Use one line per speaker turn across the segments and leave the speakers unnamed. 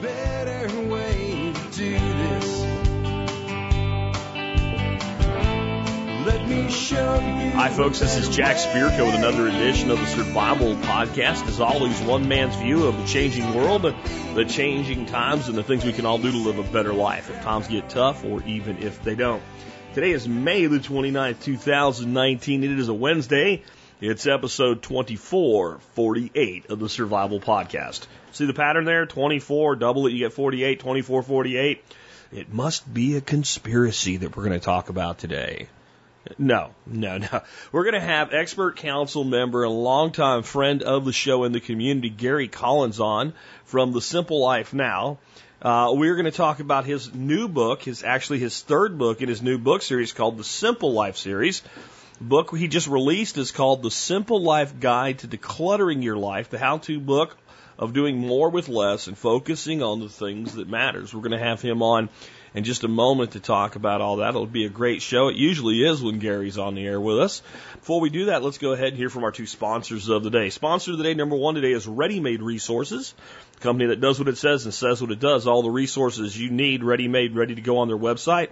better way to do this.
Hi, folks. This is Jack Spirko with another edition of the Survival Podcast. As always, one man's view of the changing world, the changing times, and the things we can all do to live a better life if times get tough or even if they don't. Today is May the 29th, 2019. It is a Wednesday. It's episode 2448 of the Survival Podcast. See the pattern there? 24, double it, you get 48, 24, 48. It must be a conspiracy that we're going to talk about today. No, no, no. We're going to have expert council member and longtime friend of the show in the community, Gary Collins, on from The Simple Life Now. Uh, we're going to talk about his new book, his actually his third book in his new book series called the Simple Life series. The book he just released is called The Simple Life Guide to Decluttering Your Life, the how-to book of doing more with less and focusing on the things that matters. We're going to have him on in just a moment to talk about all that. It'll be a great show. It usually is when Gary's on the air with us. Before we do that, let's go ahead and hear from our two sponsors of the day. Sponsor of the day number one today is Ready Made Resources, a company that does what it says and says what it does. All the resources you need ready made, ready to go on their website.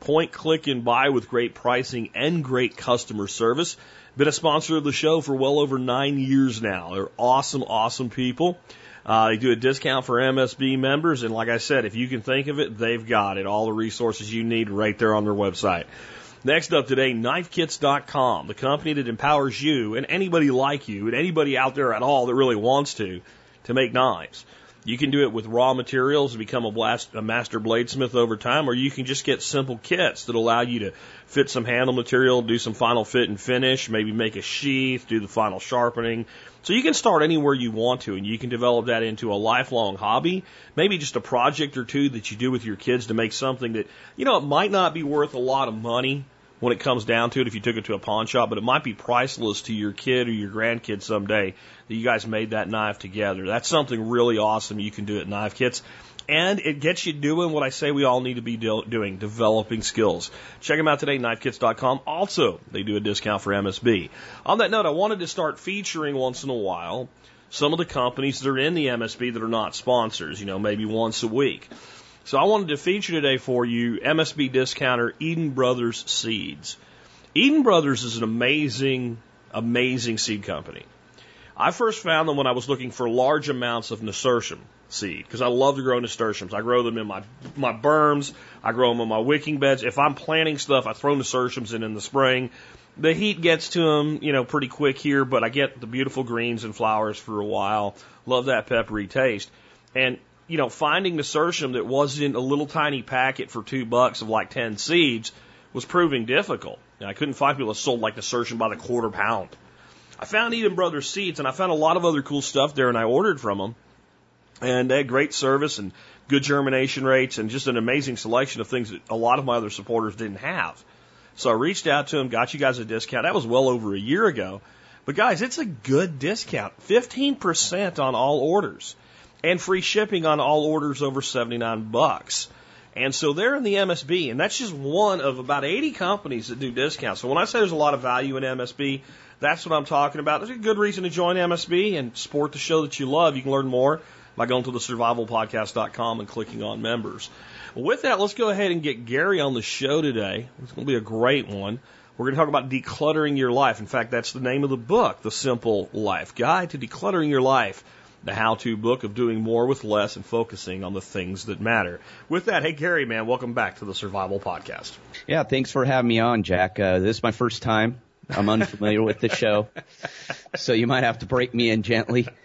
Point, click, and buy with great pricing and great customer service. Been a sponsor of the show for well over nine years now. They're awesome, awesome people. Uh, they do a discount for MSB members, and like I said, if you can think of it, they've got it. All the resources you need right there on their website. Next up today, KnifeKits.com, the company that empowers you and anybody like you and anybody out there at all that really wants to, to make knives. You can do it with raw materials and become a, blast, a master bladesmith over time, or you can just get simple kits that allow you to fit some handle material, do some final fit and finish, maybe make a sheath, do the final sharpening. So you can start anywhere you want to, and you can develop that into a lifelong hobby, maybe just a project or two that you do with your kids to make something that, you know, it might not be worth a lot of money when it comes down to it if you took it to a pawn shop, but it might be priceless to your kid or your grandkid someday that you guys made that knife together. That's something really awesome you can do at Knife Kits. And it gets you doing what I say we all need to be do- doing, developing skills. Check them out today, knifekits.com. Also, they do a discount for MSB. On that note, I wanted to start featuring once in a while some of the companies that are in the MSB that are not sponsors, you know, maybe once a week. So I wanted to feature today for you MSB discounter Eden Brothers Seeds. Eden Brothers is an amazing, amazing seed company. I first found them when I was looking for large amounts of nasturtium seed because I love to grow nasturtiums. I grow them in my my berms. I grow them in my wicking beds. If I'm planting stuff, I throw nasturtiums in in the spring. The heat gets to them, you know, pretty quick here, but I get the beautiful greens and flowers for a while. Love that peppery taste. And you know, finding the nasturtium that wasn't a little tiny packet for two bucks of like ten seeds was proving difficult. I couldn't find people that sold like the nasturtium by the quarter pound. I found Eden Brothers seeds and I found a lot of other cool stuff there and I ordered from them. And they had great service and good germination rates and just an amazing selection of things that a lot of my other supporters didn't have. So I reached out to them, got you guys a discount. That was well over a year ago. But guys, it's a good discount. 15% on all orders and free shipping on all orders over 79 bucks. And so they're in the MSB, and that's just one of about 80 companies that do discounts. So when I say there's a lot of value in MSB, that's what I'm talking about. There's a good reason to join MSB and support the show that you love. You can learn more by going to the survivalpodcast.com and clicking on members. With that, let's go ahead and get Gary on the show today. It's going to be a great one. We're going to talk about decluttering your life. In fact, that's the name of the book, The Simple Life Guide to Decluttering Your Life the how to book of doing more with less and focusing on the things that matter. With that, hey, Gary, man, welcome back to the Survival Podcast.
Yeah, thanks for having me on, Jack. Uh, this is my first time. I'm unfamiliar with the show, so you might have to break me in gently.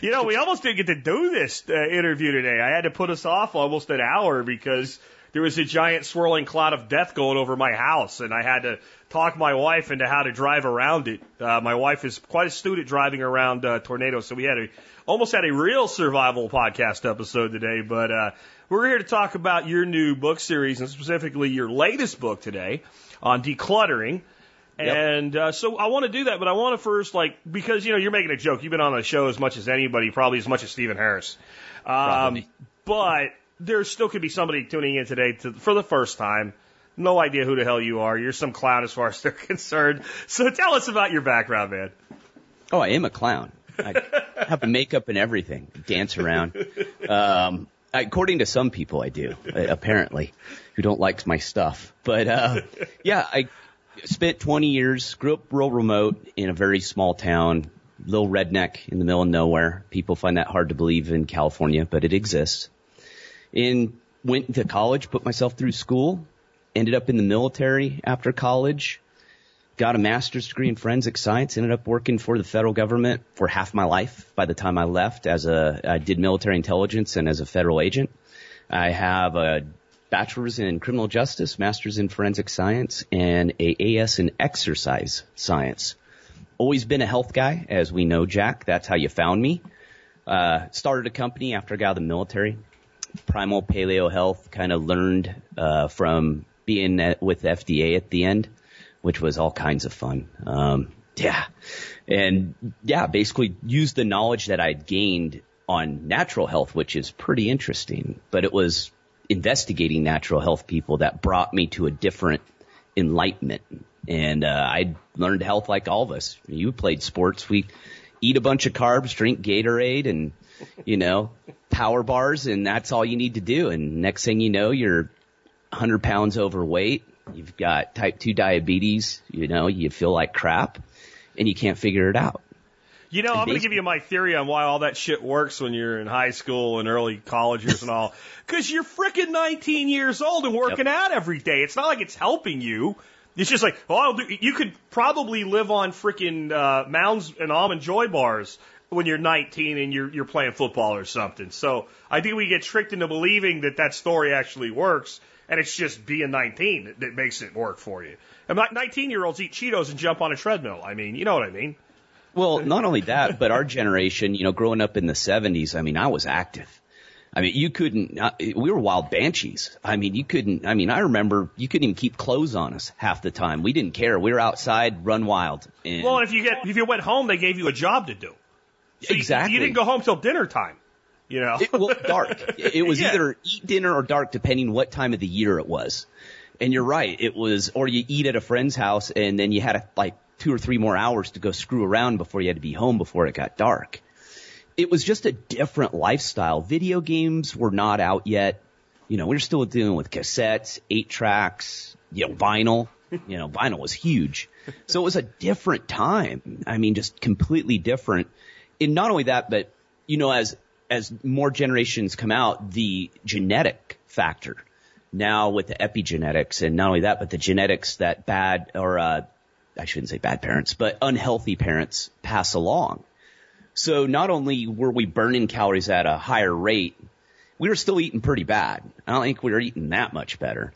You know, we almost didn't get to do this uh, interview today. I had to put us off almost an hour because there was a giant swirling cloud of death going over my house, and I had to talk my wife into how to drive around it. Uh, my wife is quite astute at driving around uh, tornadoes, so we had a almost had a real survival podcast episode today. But uh, we're here to talk about your new book series, and specifically your latest book today on decluttering.
Yep.
And uh, so I want to do that, but I want to first, like, because you know you're making a joke. You've been on the show as much as anybody, probably as much as Steven Harris. Um,
Probably.
but there still could be somebody tuning in today to, for the first time. No idea who the hell you are. You're some clown as far as they're concerned. So tell us about your background, man.
Oh, I am a clown. I have makeup and everything, dance around. Um, according to some people, I do, uh, apparently, who don't like my stuff. But uh, yeah, I spent 20 years, grew up real remote in a very small town, little redneck in the middle of nowhere. People find that hard to believe in California, but it exists. And went to college, put myself through school, ended up in the military after college, got a master's degree in forensic science, ended up working for the federal government for half my life by the time I left as a, I did military intelligence and as a federal agent. I have a bachelor's in criminal justice, master's in forensic science, and a AS in exercise science. Always been a health guy, as we know, Jack. That's how you found me. Uh, started a company after I got out of the military. Primal Paleo Health kind of learned, uh, from being at, with FDA at the end, which was all kinds of fun. Um, yeah. And yeah, basically used the knowledge that I'd gained on natural health, which is pretty interesting, but it was investigating natural health people that brought me to a different enlightenment. And uh, I learned health like all of us. You played sports. We eat a bunch of carbs, drink Gatorade, and you know power bars, and that's all you need to do. And next thing you know, you're 100 pounds overweight. You've got type 2 diabetes. You know, you feel like crap, and you can't figure it out.
You know, I'm going to give you my theory on why all that shit works when you're in high school and early college years and all. Because you're freaking 19 years old and working yep. out every day. It's not like it's helping you. It's just like, oh, I'll do, you could probably live on freaking uh, Mounds and Almond Joy bars when you're 19 and you're you're playing football or something. So I think we get tricked into believing that that story actually works, and it's just being 19 that, that makes it work for you. And 19 year olds eat Cheetos and jump on a treadmill. I mean, you know what I mean.
Well, not only that, but our generation, you know, growing up in the 70s, I mean, I was active. I mean, you couldn't, uh, we were wild banshees. I mean, you couldn't, I mean, I remember you couldn't even keep clothes on us half the time. We didn't care. We were outside, run wild.
And well, and if you get, if you went home, they gave you a job to do.
So exactly.
You, you, didn't go home till dinner time. You know,
it, well, dark. It was yeah. either eat dinner or dark, depending what time of the year it was. And you're right. It was, or you eat at a friend's house and then you had a, like two or three more hours to go screw around before you had to be home before it got dark. It was just a different lifestyle. Video games were not out yet. You know, we were still dealing with cassettes, eight tracks, you know, vinyl. You know, vinyl was huge. So it was a different time. I mean, just completely different. And not only that, but, you know, as, as more generations come out, the genetic factor now with the epigenetics and not only that, but the genetics that bad or, uh, I shouldn't say bad parents, but unhealthy parents pass along. So not only were we burning calories at a higher rate, we were still eating pretty bad. I don't think we were eating that much better.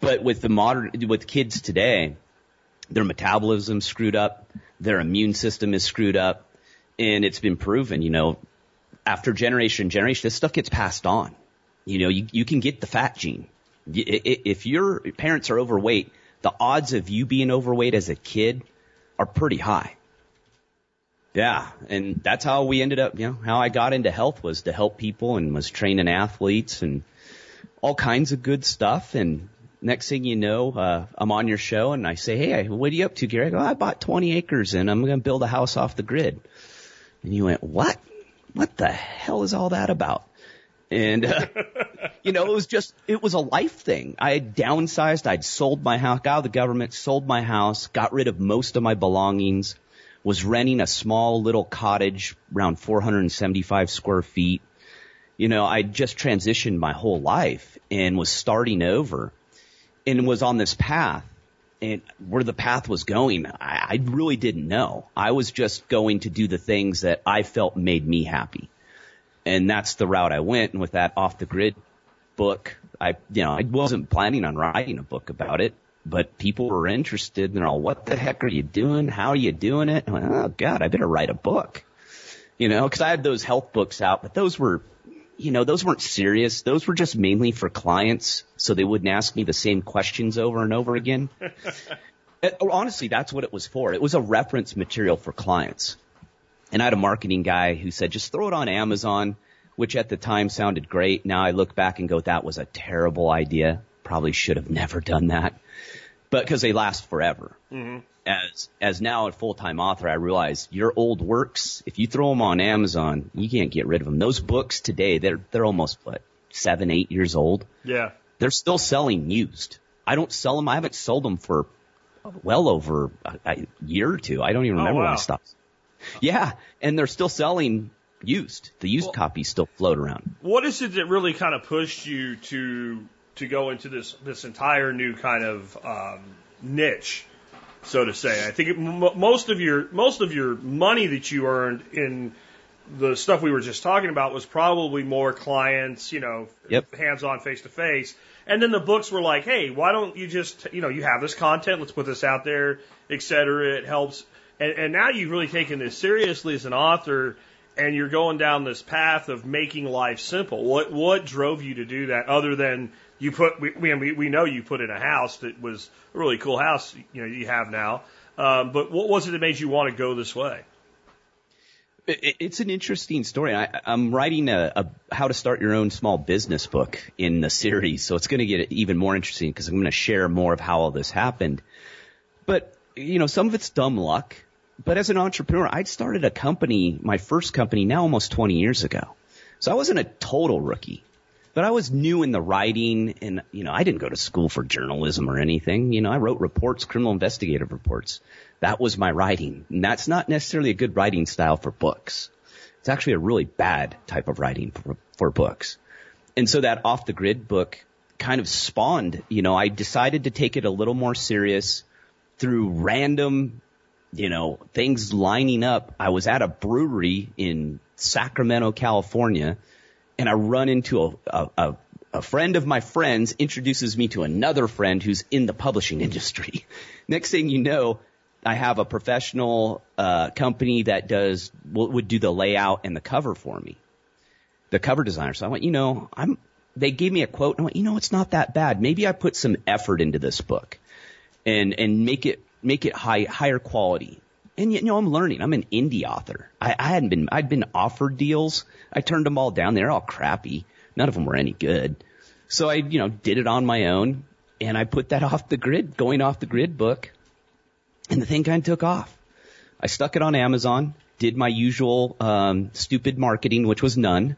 But with the modern, with kids today, their metabolism screwed up, their immune system is screwed up, and it's been proven, you know, after generation and generation, this stuff gets passed on. You know, you, you can get the fat gene. If your parents are overweight, the odds of you being overweight as a kid are pretty high. Yeah, and that's how we ended up, you know, how I got into health was to help people and was training athletes and all kinds of good stuff. And next thing you know, uh, I'm on your show and I say, Hey, what are you up to, Gary? I go, I bought 20 acres and I'm going to build a house off the grid. And you went, what? What the hell is all that about? And, uh, you know, it was just, it was a life thing. I had downsized. I'd sold my house, got out of the government, sold my house, got rid of most of my belongings, was renting a small little cottage around 475 square feet. You know, I just transitioned my whole life and was starting over and was on this path and where the path was going, I, I really didn't know. I was just going to do the things that I felt made me happy and that's the route I went. And with that off the grid book, I, you know, I wasn't planning on writing a book about it, but people were interested and they're all, what the heck are you doing? How are you doing it? Went, oh God, I better write a book, you know, cause I had those health books out, but those were, you know, those weren't serious. Those were just mainly for clients so they wouldn't ask me the same questions over and over again. Uh, honestly, that's what it was for. It was a reference material for clients. And I had a marketing guy who said, just throw it on Amazon, which at the time sounded great. Now I look back and go, that was a terrible idea. Probably should have never done that. But because they last forever. Mm-hmm. as as now a full time author, I realize your old works, if you throw them on Amazon, you can't get rid of them. Those books today, they're they're almost what seven, eight years old.
Yeah.
They're still selling used. I don't sell them. I haven't sold them for well over a, a year or two. I don't even remember
Oh, wow.
when I stopped. Yeah, and they're still selling used. The used
Well-
copies still float around.
What is it that really kind of pushed you to to go into this this entire new kind of um, niche, so to say? I think it, m- most of your most of your money that you earned in the stuff we were just talking about was probably more clients, you know,
Yep.
hands on, face to face. And then the books were like, hey, why don't you just, you know, you have this content, let's put this out there, et cetera. It helps. And, and now you've really taken this seriously as an author and you're going down this path of making life simple. What, what drove you to do that other than you put, we, we, we know you put in a house that was a really cool house, you know, you have now. Um, but what was it that made you want to go this way?
It's an interesting story. I, I'm writing a, a how to start your own small business book in the series, so it's going to get even more interesting because I'm going to share more of how all this happened. But you know, some of it's dumb luck. But as an entrepreneur, I'd started a company, my first company, now almost 20 years ago. So I wasn't a total rookie, but I was new in the writing, and you know, I didn't go to school for journalism or anything. You know, I wrote reports, criminal investigative reports. That was my writing. And that's not necessarily a good writing style for books. It's actually a really bad type of writing for, for books. And so that off the grid book kind of spawned, you know, I decided to take it a little more serious through random, you know, things lining up. I was at a brewery in Sacramento, California, and I run into a, a, a, friend of my friends introduces me to another friend who's in the publishing industry. Next thing you know, I have a professional uh, company that does would do the layout and the cover for me, the cover designer. So I went, you know, I'm. They gave me a quote, and I went, you know, it's not that bad. Maybe I put some effort into this book, and and make it make it high higher quality. And you know, I'm learning. I'm an indie author. I, I hadn't been. I'd been offered deals. I turned them all down. They're all crappy. None of them were any good. So I, you know, did it on my own, and I put that off the grid, going off the grid book, and the thing kind of took off. I stuck it on Amazon, did my usual um, stupid marketing, which was none,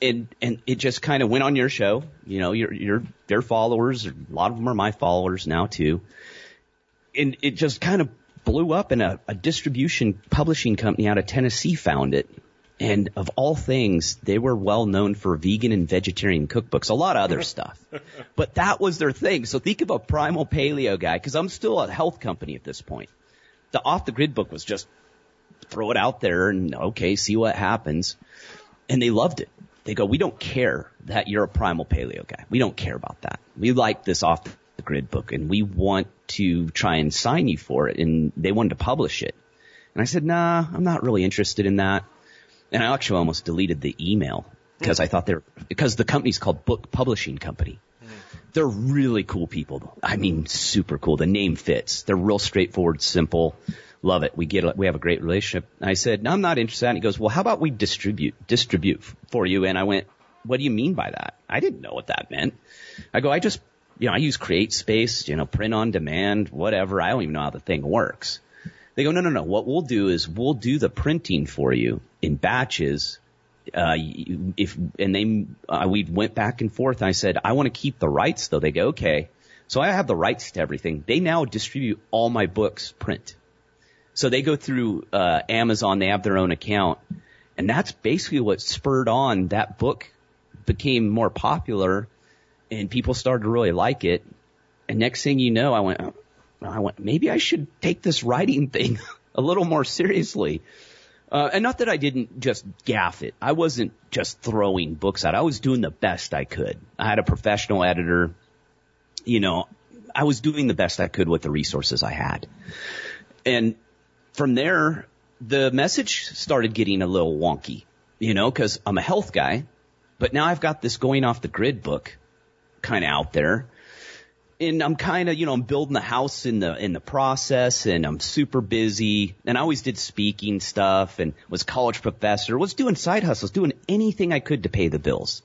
and and it just kind of went on your show. You know, your your their followers, a lot of them are my followers now too, and it just kind of blew up, and a, a distribution publishing company out of Tennessee found it. And of all things, they were well known for vegan and vegetarian cookbooks, a lot of other stuff. But that was their thing. So think of a primal paleo guy, because I'm still a health company at this point. The off the grid book was just throw it out there and okay, see what happens. And they loved it. They go, we don't care that you're a primal paleo guy. We don't care about that. We like this off the grid book and we want to try and sign you for it. And they wanted to publish it. And I said, nah, I'm not really interested in that. And I actually almost deleted the email because I thought they're, because the company's called Book Publishing Company. Hmm. They're really cool people. I mean, super cool. The name fits. They're real straightforward, simple. Love it. We get. We have a great relationship. And I said, no, I'm not interested. And he goes, well, how about we distribute, distribute for you? And I went, what do you mean by that? I didn't know what that meant. I go, I just, you know, I use CreateSpace, you know, print on demand, whatever. I don't even know how the thing works. They go, no, no, no. What we'll do is we'll do the printing for you in batches. Uh, if, and they, uh, we went back and forth. And I said, I want to keep the rights though. They go, okay. So I have the rights to everything. They now distribute all my books print. So they go through, uh, Amazon. They have their own account. And that's basically what spurred on that book became more popular and people started to really like it. And next thing you know, I went, I went, maybe I should take this writing thing a little more seriously. Uh, and not that I didn't just gaff it. I wasn't just throwing books out. I was doing the best I could. I had a professional editor. You know, I was doing the best I could with the resources I had. And from there, the message started getting a little wonky, you know, cause I'm a health guy, but now I've got this going off the grid book kind of out there and I'm kind of, you know, I'm building the house in the in the process, and I'm super busy. And I always did speaking stuff, and was college professor, was doing side hustles, doing anything I could to pay the bills.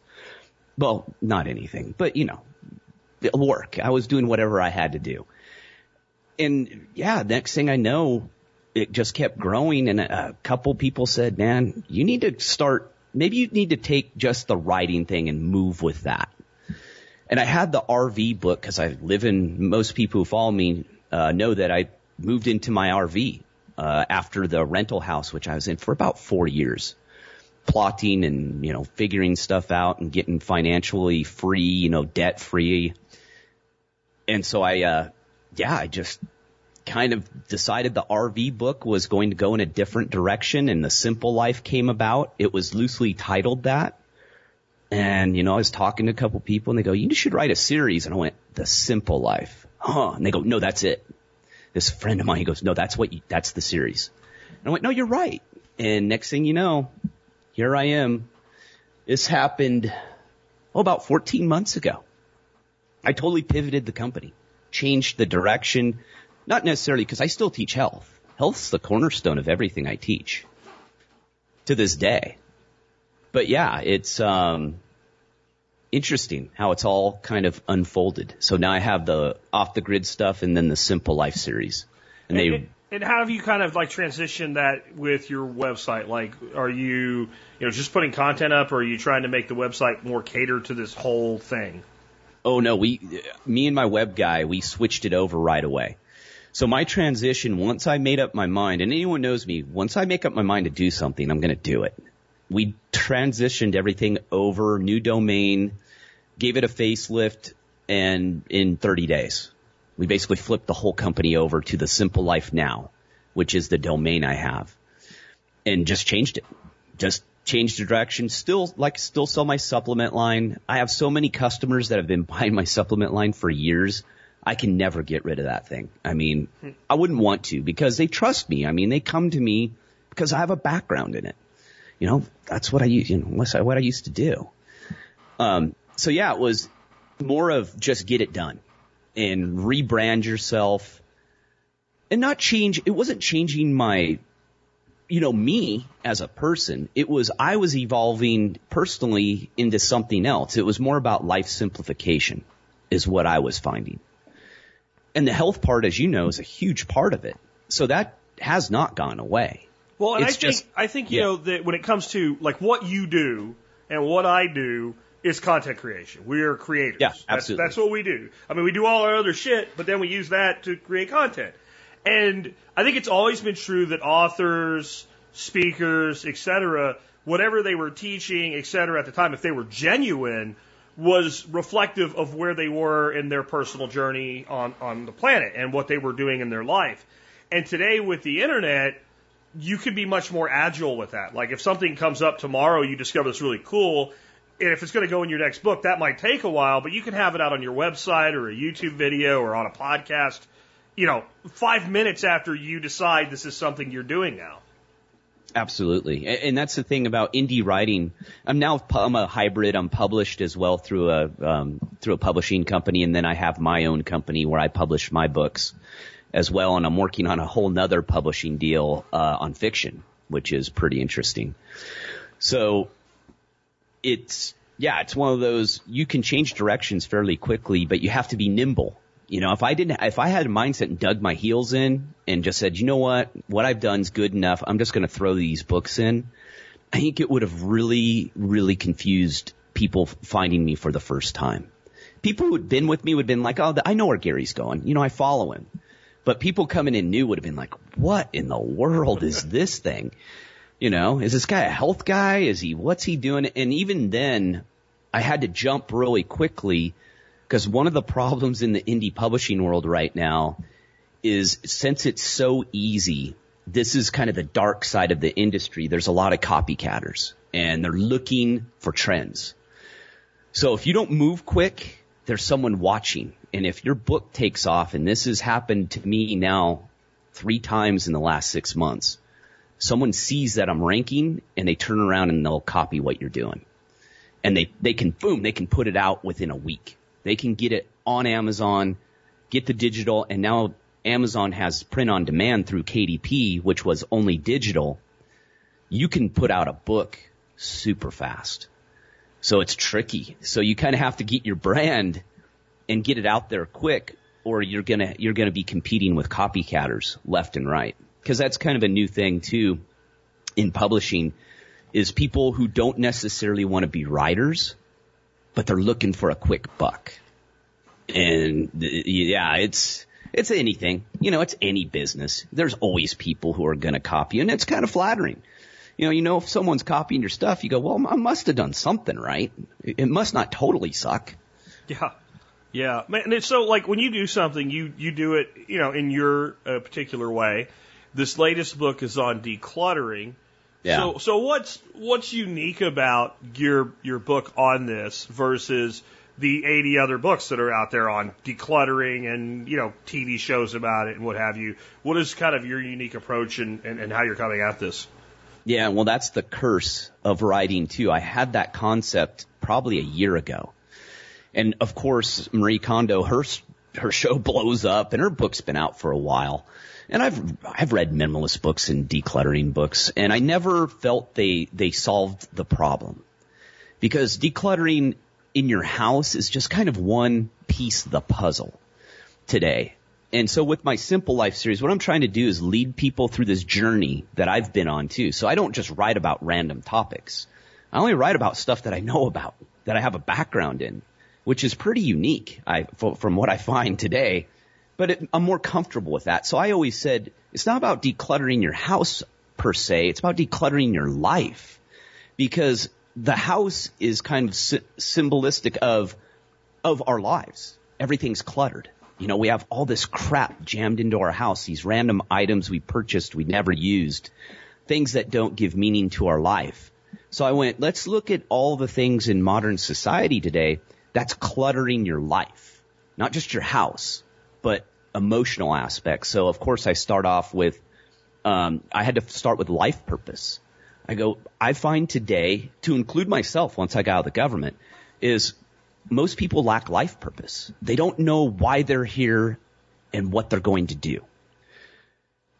Well, not anything, but you know, work. I was doing whatever I had to do. and yeah, next thing I know, it just kept growing and a couple people said, man, you need to start, maybe you need to take just the writing thing and move with that. And I had the RV book because I live in, most people who follow me, uh, know that I moved into my RV, uh, after the rental house, which I was in for about four years plotting and, you know, figuring stuff out and getting financially free, you know, debt free. And so I, uh, yeah, I just kind of decided the RV book was going to go in a different direction and the simple life came about. It was loosely titled that. And, you know, I was talking to a couple people and they go, you should write a series. And I went, the simple life. Huh. And they go, no, that's it. This friend of mine, he goes, no, that's what you, that's the series. And I went, no, you're right. And next thing you know, here I am. This happened, oh, about 14 months ago. I totally pivoted the company, changed the direction, not necessarily because I still teach health. Health's the cornerstone of everything I teach to this day. But yeah, it's, um, interesting how it's all kind of unfolded. So now I have the off the grid stuff and then the simple life series.
And, and they, and how have you kind of like transitioned that with your website? Like, are you, you know, just putting content up or are you trying to make the website more cater to this whole thing?
Oh no, we, me and my web guy, we switched it over right away. So my transition, once I made up my mind, and anyone knows me, once I make up my mind to do something, I'm going to do it. We transitioned everything over, new domain, gave it a facelift, and in 30 days. We basically flipped the whole company over to the Simple Life Now, which is the domain I have, and just changed it. Just changed the direction. Still, like, still sell my supplement line. I have so many customers that have been buying my supplement line for years. I can never get rid of that thing. I mean, hmm. I wouldn't want to because they trust me. I mean, they come to me because I have a background in it. You know, that's what I you know, what I used to do. Um, so yeah, it was more of just get it done and rebrand yourself and not change. It wasn't changing my, you know, me as a person. It was, I was evolving personally into something else. It was more about life simplification is what I was finding. And the health part, as you know, is a huge part of it. So that has not gone away.
Well, and it's I think, just, I think, you yeah. know, that when it comes to like what you do and what I do, is content creation. We are creators.
Yeah, absolutely.
That's, that's what we do. I mean, we do all our other shit, but then we use that to create content. And I think it's always been true that authors, speakers, etc., whatever they were teaching, etc., at the time, if they were genuine, was reflective of where they were in their personal journey on, on the planet and what they were doing in their life. And today with the internet, you can be much more agile with that. Like if something comes up tomorrow, you discover it's really cool, and if it's going to go in your next book, that might take a while, but you can have it out on your website or a YouTube video or on a podcast, you know, five minutes after you decide this is something you're doing now.
Absolutely. And that's the thing about indie writing. I'm now, I'm a hybrid. I'm published as well through a, um, through a publishing company. And then I have my own company where I publish my books as well. And I'm working on a whole nother publishing deal, uh, on fiction, which is pretty interesting. So it's yeah, it's one of those you can change directions fairly quickly, but you have to be nimble. You know, if I didn't, if I had a mindset and dug my heels in and just said, you know what, what I've done is good enough. I'm just going to throw these books in. I think it would have really, really confused people finding me for the first time. People who had been with me would have been like, oh, I know where Gary's going. You know, I follow him. But people coming in new would have been like, what in the world is this thing? You know, is this guy a health guy? Is he, what's he doing? And even then, I had to jump really quickly because one of the problems in the indie publishing world right now is since it's so easy, this is kind of the dark side of the industry. There's a lot of copycatters and they're looking for trends. So if you don't move quick, there's someone watching. And if your book takes off, and this has happened to me now three times in the last six months, someone sees that I'm ranking and they turn around and they'll copy what you're doing. And they, they can, boom, they can put it out within a week. They can get it on Amazon, get the digital, and now Amazon has print on demand through KDP, which was only digital. You can put out a book super fast. So it's tricky. So you kind of have to get your brand and get it out there quick. or you're gonna you're gonna be competing with copycatters left and right. Because that's kind of a new thing too in publishing is people who don't necessarily want to be writers, but they're looking for a quick buck. And yeah, it's it's anything. You know, it's any business. There's always people who are going to copy, and it's kind of flattering. You know, you know, if someone's copying your stuff, you go, well, I must have done something right. It must not totally suck.
Yeah. Yeah. man, And it's so like when you do something, you, you do it, you know, in your uh, particular way. This latest book is on decluttering.
Yeah.
So, so what's, what's unique about your, your book on this versus the 80 other books that are out there on decluttering and, you know, TV shows about it and what have you? What is kind of your unique approach and, and, and how you're coming at this?
Yeah, well, that's the curse of writing too. I had that concept probably a year ago. And of course, Marie Kondo, her, her show blows up and her book's been out for a while. And I've, I've read minimalist books and decluttering books and I never felt they, they solved the problem. Because decluttering in your house is just kind of one piece of the puzzle today. And so with my simple life series, what I'm trying to do is lead people through this journey that I've been on too. So I don't just write about random topics. I only write about stuff that I know about, that I have a background in, which is pretty unique I, from what I find today. But it, I'm more comfortable with that. So I always said, it's not about decluttering your house per se. It's about decluttering your life because the house is kind of sy- symbolistic of, of our lives. Everything's cluttered. You know, we have all this crap jammed into our house, these random items we purchased we never used, things that don't give meaning to our life. So I went, let's look at all the things in modern society today that's cluttering your life. Not just your house, but emotional aspects. So of course I start off with, um, I had to start with life purpose. I go, I find today, to include myself once I got out of the government, is most people lack life purpose. They don't know why they're here and what they're going to do.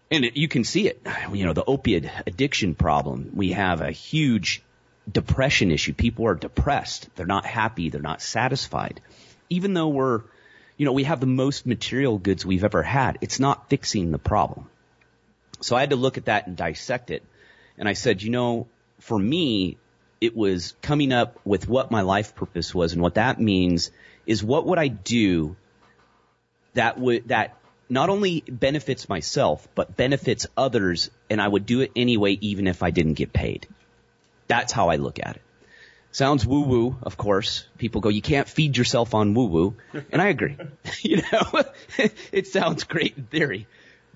And it, you can see it, you know, the opiate addiction problem. We have a huge depression issue. People are depressed. They're not happy. They're not satisfied. Even though we're, you know, we have the most material goods we've ever had, it's not fixing the problem. So I had to look at that and dissect it. And I said, you know, for me, it was coming up with what my life purpose was. And what that means is what would I do that would, that not only benefits myself, but benefits others. And I would do it anyway, even if I didn't get paid. That's how I look at it. Sounds woo woo, of course. People go, you can't feed yourself on woo woo. And I agree. you know, it sounds great in theory.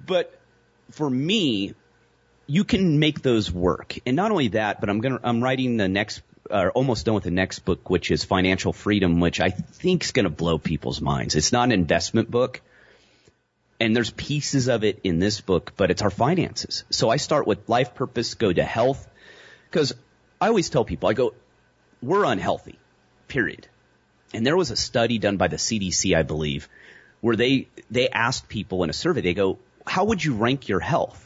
But for me, you can make those work. And not only that, but I'm gonna, I'm writing the next, or almost done with the next book, which is Financial Freedom, which I think is gonna blow people's minds. It's not an investment book. And there's pieces of it in this book, but it's our finances. So I start with life purpose, go to health, because I always tell people, I go, we're unhealthy, period. And there was a study done by the CDC, I believe, where they, they asked people in a survey, they go, how would you rank your health?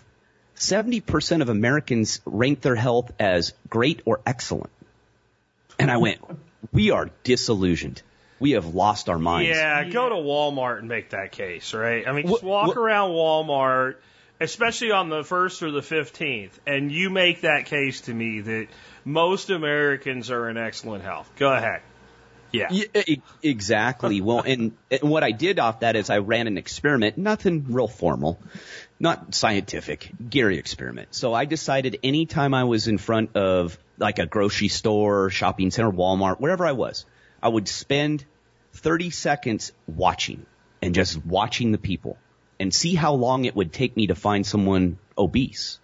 70% of Americans rank their health as great or excellent. And I went, we are disillusioned. We have lost our minds.
Yeah, go to Walmart and make that case, right? I mean, just walk around Walmart, especially on the 1st or the 15th, and you make that case to me that most Americans are in excellent health. Go ahead. Yeah.
yeah exactly. well, and, and what I did off that is I ran an experiment, nothing real formal, not scientific, Gary experiment. So I decided anytime I was in front of like a grocery store, shopping center, Walmart, wherever I was, I would spend 30 seconds watching and just watching the people and see how long it would take me to find someone obese.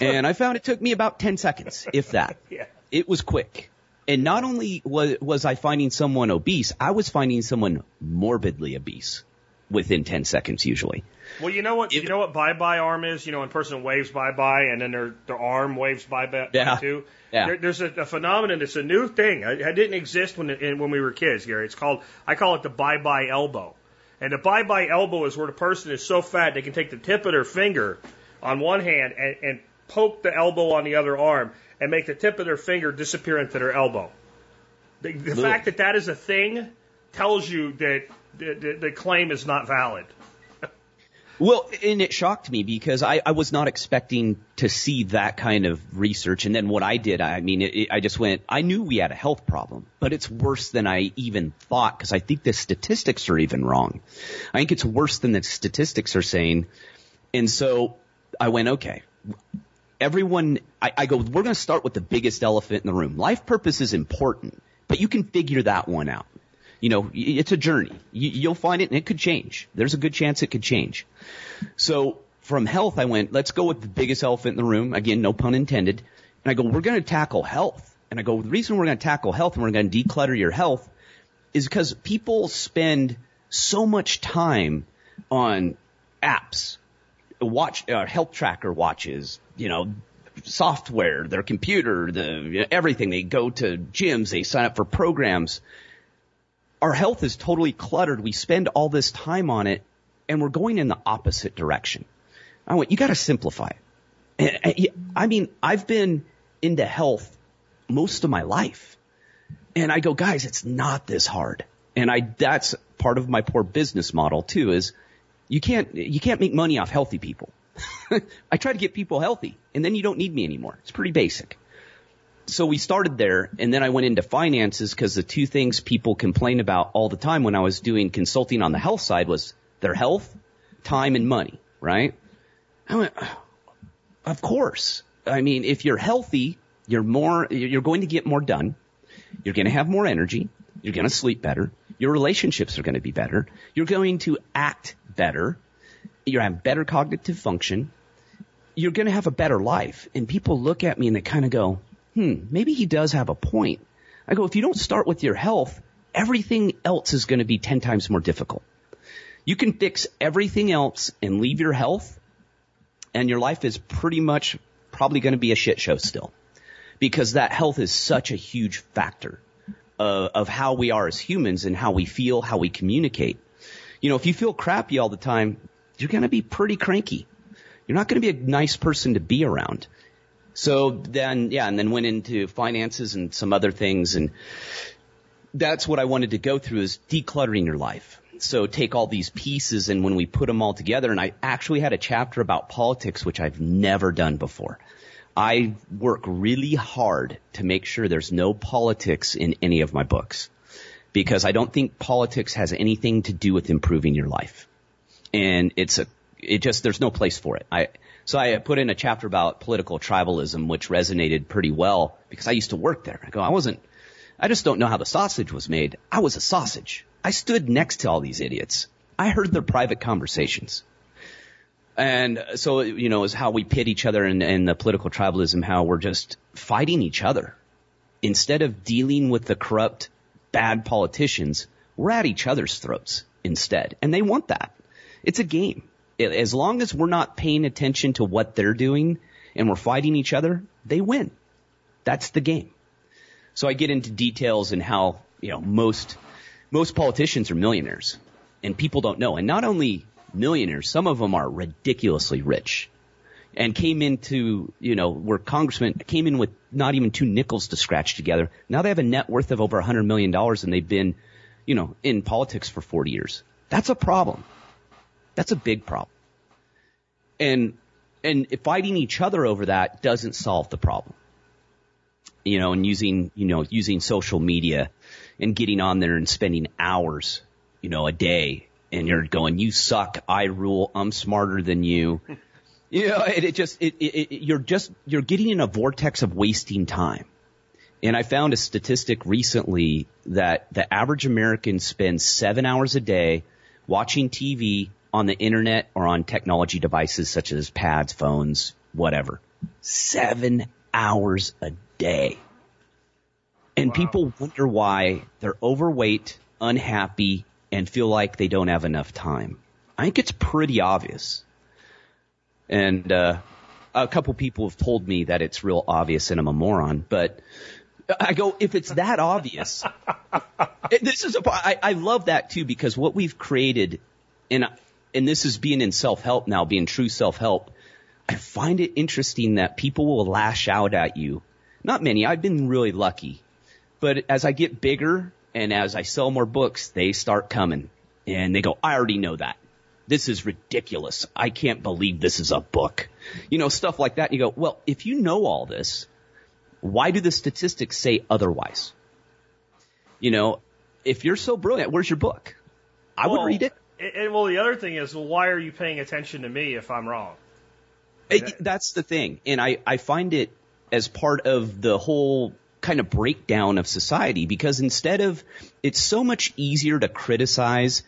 And I found it took me about 10 seconds, if that.
yeah.
It was quick. And not only was, was I finding someone obese, I was finding someone morbidly obese within 10 seconds usually.
Well, you know what? If, you know what bye bye arm is. You know, when a person waves bye bye, and then their their arm waves bye bye
yeah.
too.
Yeah.
There, there's a, a phenomenon. It's a new thing. It, it didn't exist when it, when we were kids, Gary. It's called I call it the bye bye elbow. And the bye bye elbow is where the person is so fat they can take the tip of their finger on one hand and, and poke the elbow on the other arm and make the tip of their finger disappear into their elbow. The, the fact that that is a thing tells you that the, the, the claim is not valid.
Well, and it shocked me because I, I was not expecting to see that kind of research. And then what I did, I mean, it, it, I just went, I knew we had a health problem, but it's worse than I even thought because I think the statistics are even wrong. I think it's worse than the statistics are saying. And so I went, okay, everyone, I, I go, we're going to start with the biggest elephant in the room. Life purpose is important, but you can figure that one out you know, it's a journey. You, will find it and it could change. There's a good chance it could change. So from health, I went, let's go with the biggest elephant in the room. Again, no pun intended. And I go, we're going to tackle health. And I go, the reason we're going to tackle health and we're going to declutter your health is because people spend so much time on apps, watch, uh, health tracker watches, you know, software, their computer, the, everything. They go to gyms, they sign up for programs our health is totally cluttered. We spend all this time on it and we're going in the opposite direction. I went, you gotta simplify it. Eh, eh, I mean, I've been into health most of my life. And I go, guys, it's not this hard. And I, that's part of my poor business model too is you can't, you can't make money off healthy people. I try to get people healthy and then you don't need me anymore. It's pretty basic so we started there and then I went into finances because the two things people complain about all the time when I was doing consulting on the health side was their health, time and money, right? I went, of course. I mean, if you're healthy, you're more, you're going to get more done. You're going to have more energy. You're going to sleep better. Your relationships are going to be better. You're going to act better. You're have better cognitive function. You're going to have a better life. And people look at me and they kind of go, hmm, maybe he does have a point. I go, if you don't start with your health, everything else is going to be 10 times more difficult. You can fix everything else and leave your health and your life is pretty much probably going to be a shit show still because that health is such a huge factor of how we are as humans and how we feel, how we communicate. You know, if you feel crappy all the time, you're going to be pretty cranky. You're not going to be a nice person to be around. So then, yeah, and then went into finances and some other things. And that's what I wanted to go through is decluttering your life. So take all these pieces and when we put them all together, and I actually had a chapter about politics, which I've never done before. I work really hard to make sure there's no politics in any of my books because I don't think politics has anything to do with improving your life. And it's a, it just, there's no place for it. I, so I put in a chapter about political tribalism, which resonated pretty well because I used to work there. I go, I wasn't, I just don't know how the sausage was made. I was a sausage. I stood next to all these idiots. I heard their private conversations. And so, you know, is how we pit each other in, in the political tribalism, how we're just fighting each other. Instead of dealing with the corrupt, bad politicians, we're at each other's throats instead. And they want that. It's a game as long as we're not paying attention to what they're doing and we're fighting each other, they win. That's the game. So I get into details and how, you know, most, most politicians are millionaires and people don't know. And not only millionaires, some of them are ridiculously rich and came into, you know, where congressmen came in with not even two nickels to scratch together. Now they have a net worth of over a hundred million dollars and they've been, you know, in politics for 40 years. That's a problem. That's a big problem. And, and fighting each other over that doesn't solve the problem. You know, and using, you know, using social media and getting on there and spending hours, you know, a day and you're going, you suck, I rule, I'm smarter than you. you know, it, it just, it, it, it, you're just, you're getting in a vortex of wasting time. And I found a statistic recently that the average American spends seven hours a day watching TV on the internet or on technology devices such as pads, phones, whatever. Seven hours a day. And wow. people wonder why they're overweight, unhappy, and feel like they don't have enough time. I think it's pretty obvious. And, uh, a couple people have told me that it's real obvious and I'm a moron, but I go, if it's that obvious, this is a, I, I love that too because what we've created, and and this is being in self-help now, being true self-help, I find it interesting that people will lash out at you. Not many. I've been really lucky. But as I get bigger and as I sell more books, they start coming And they go, I already know that. This is ridiculous. I can't believe this is a book. You know, stuff like that. You go, well, if you know all this, why do the statistics say otherwise? You know, if you're so brilliant, where's your book? I
Well,
would read it.
And, well, the other thing is, well, why are you paying attention to me if I'm wrong?
It- that's the thing. And I, I find it as part of the whole kind of breakdown of society because instead of, it's so much easier to criticize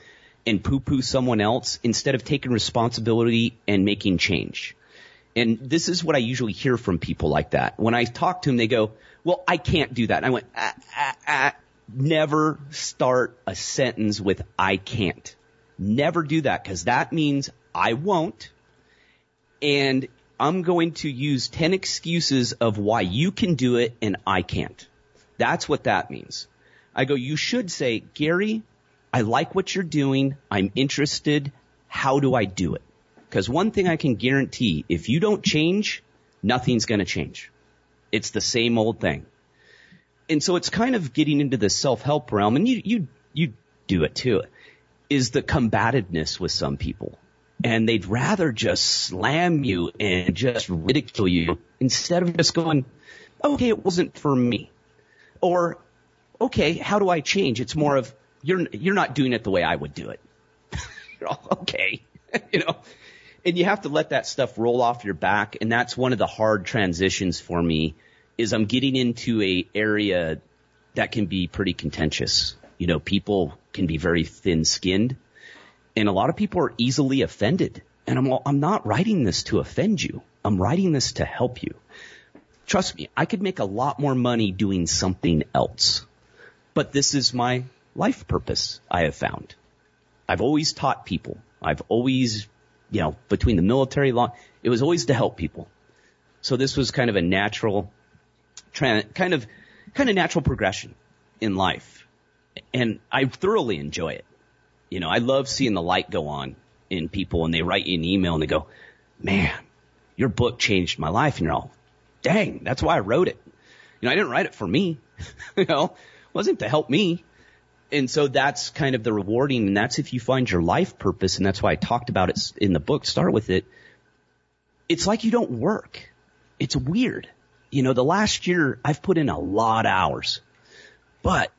and poo poo someone else instead of taking responsibility and making change. And this is what I usually hear from people like that. When I talk to them, they go, well, I can't do that. And I went, ah, ah, ah. never start a sentence with I can't. Never do that because that means I won't and I'm going to use 10 excuses of why you can do it and I can't. That's what that means. I go, you should say, Gary, I like what you're doing. I'm interested. How do I do it? Because one thing I can guarantee, if you don't change, nothing's going to change. It's the same old thing. And so it's kind of getting into the self-help realm and you, you, you do it too, is the combativeness with some people and they'd rather just slam you and just ridicule you instead of just going, okay, it wasn't for me. Or, okay, how do I change? It's more of, you're, you're not doing it the way I would do it. Okay. you know, and you have to let that stuff roll off your back. And that's one of the hard transitions for me is I'm getting into a area that can be pretty contentious. You know, people can be very thin skinned and a lot of people are easily offended. And I'm, I'm not writing this to offend you. I'm writing this to help you. Trust me, I could make a lot more money doing something else. But this is my life purpose I have found. I've always taught people. I've always, you know, between the military law, it was always to help people. So this was kind of a natural, kind of, kind of natural progression in life. And I thoroughly enjoy it. You know, I love seeing the light go on in people and they write you an email and they go, man, your book changed my life. And you're all, dang, that's why I wrote it. You know, I didn't write it for me. you know, it wasn't to help me. And so that's kind of the rewarding. And that's if you find your life purpose. And that's why I talked about it in the book. Start with it. It's like you don't work. It's weird. You know, the last year I've put in a lot of hours, but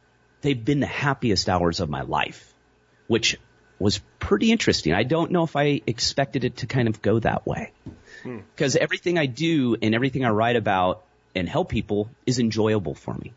they've been the happiest hours of my life, which was pretty interesting. I don't know if I expected it to kind of go that way. Because everything I do and everything I write about and help people is enjoyable for me.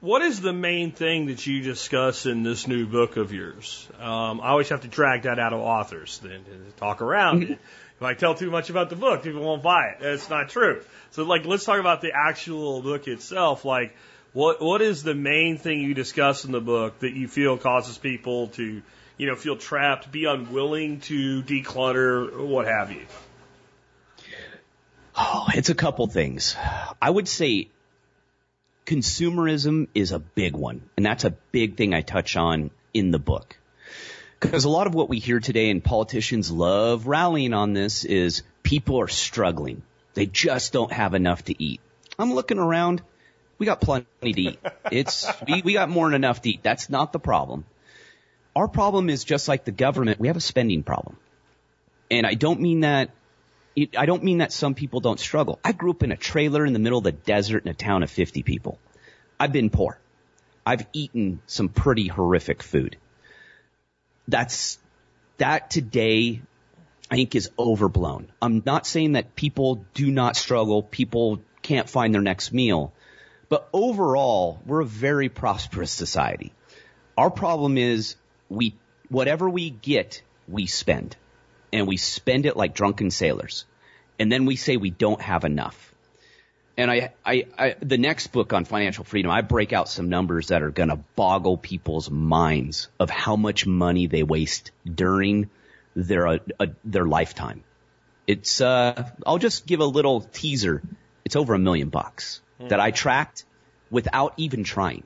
What is the main thing that you discuss in this new book of yours? Um, I always have to drag that out of authors then talk around it. If I tell too much about the book, people won't buy it. That's not true. So, like, let's talk about the actual book itself. Like, what what is the main thing you discuss in the book that you feel causes people to, you know, feel trapped, be unwilling to declutter, what have you?
Oh, it's a couple things. I would say consumerism is a big one, and that's a big thing I touch on in the book. Because a lot of what we hear today, and politicians love rallying on this, is people are struggling. They just don't have enough to eat. I'm looking around. We got plenty to eat. It's, we, we got more than enough to eat. That's not the problem. Our problem is just like the government. We have a spending problem. And I don't mean that I don't mean that some people don't struggle. I grew up in a trailer in the middle of the desert in a town of 50 people. I've been poor. I've eaten some pretty horrific food. That's, that today I think is overblown. I'm not saying that people do not struggle, people can't find their next meal, but overall, we're a very prosperous society. Our problem is we, whatever we get, we spend. And we spend it like drunken sailors. And then we say we don't have enough. And I, I, I the next book on financial freedom, I break out some numbers that are going to boggle people's minds of how much money they waste during their uh, uh, their lifetime. It's uh, I'll just give a little teaser. It's over a million bucks Mm. that I tracked without even trying.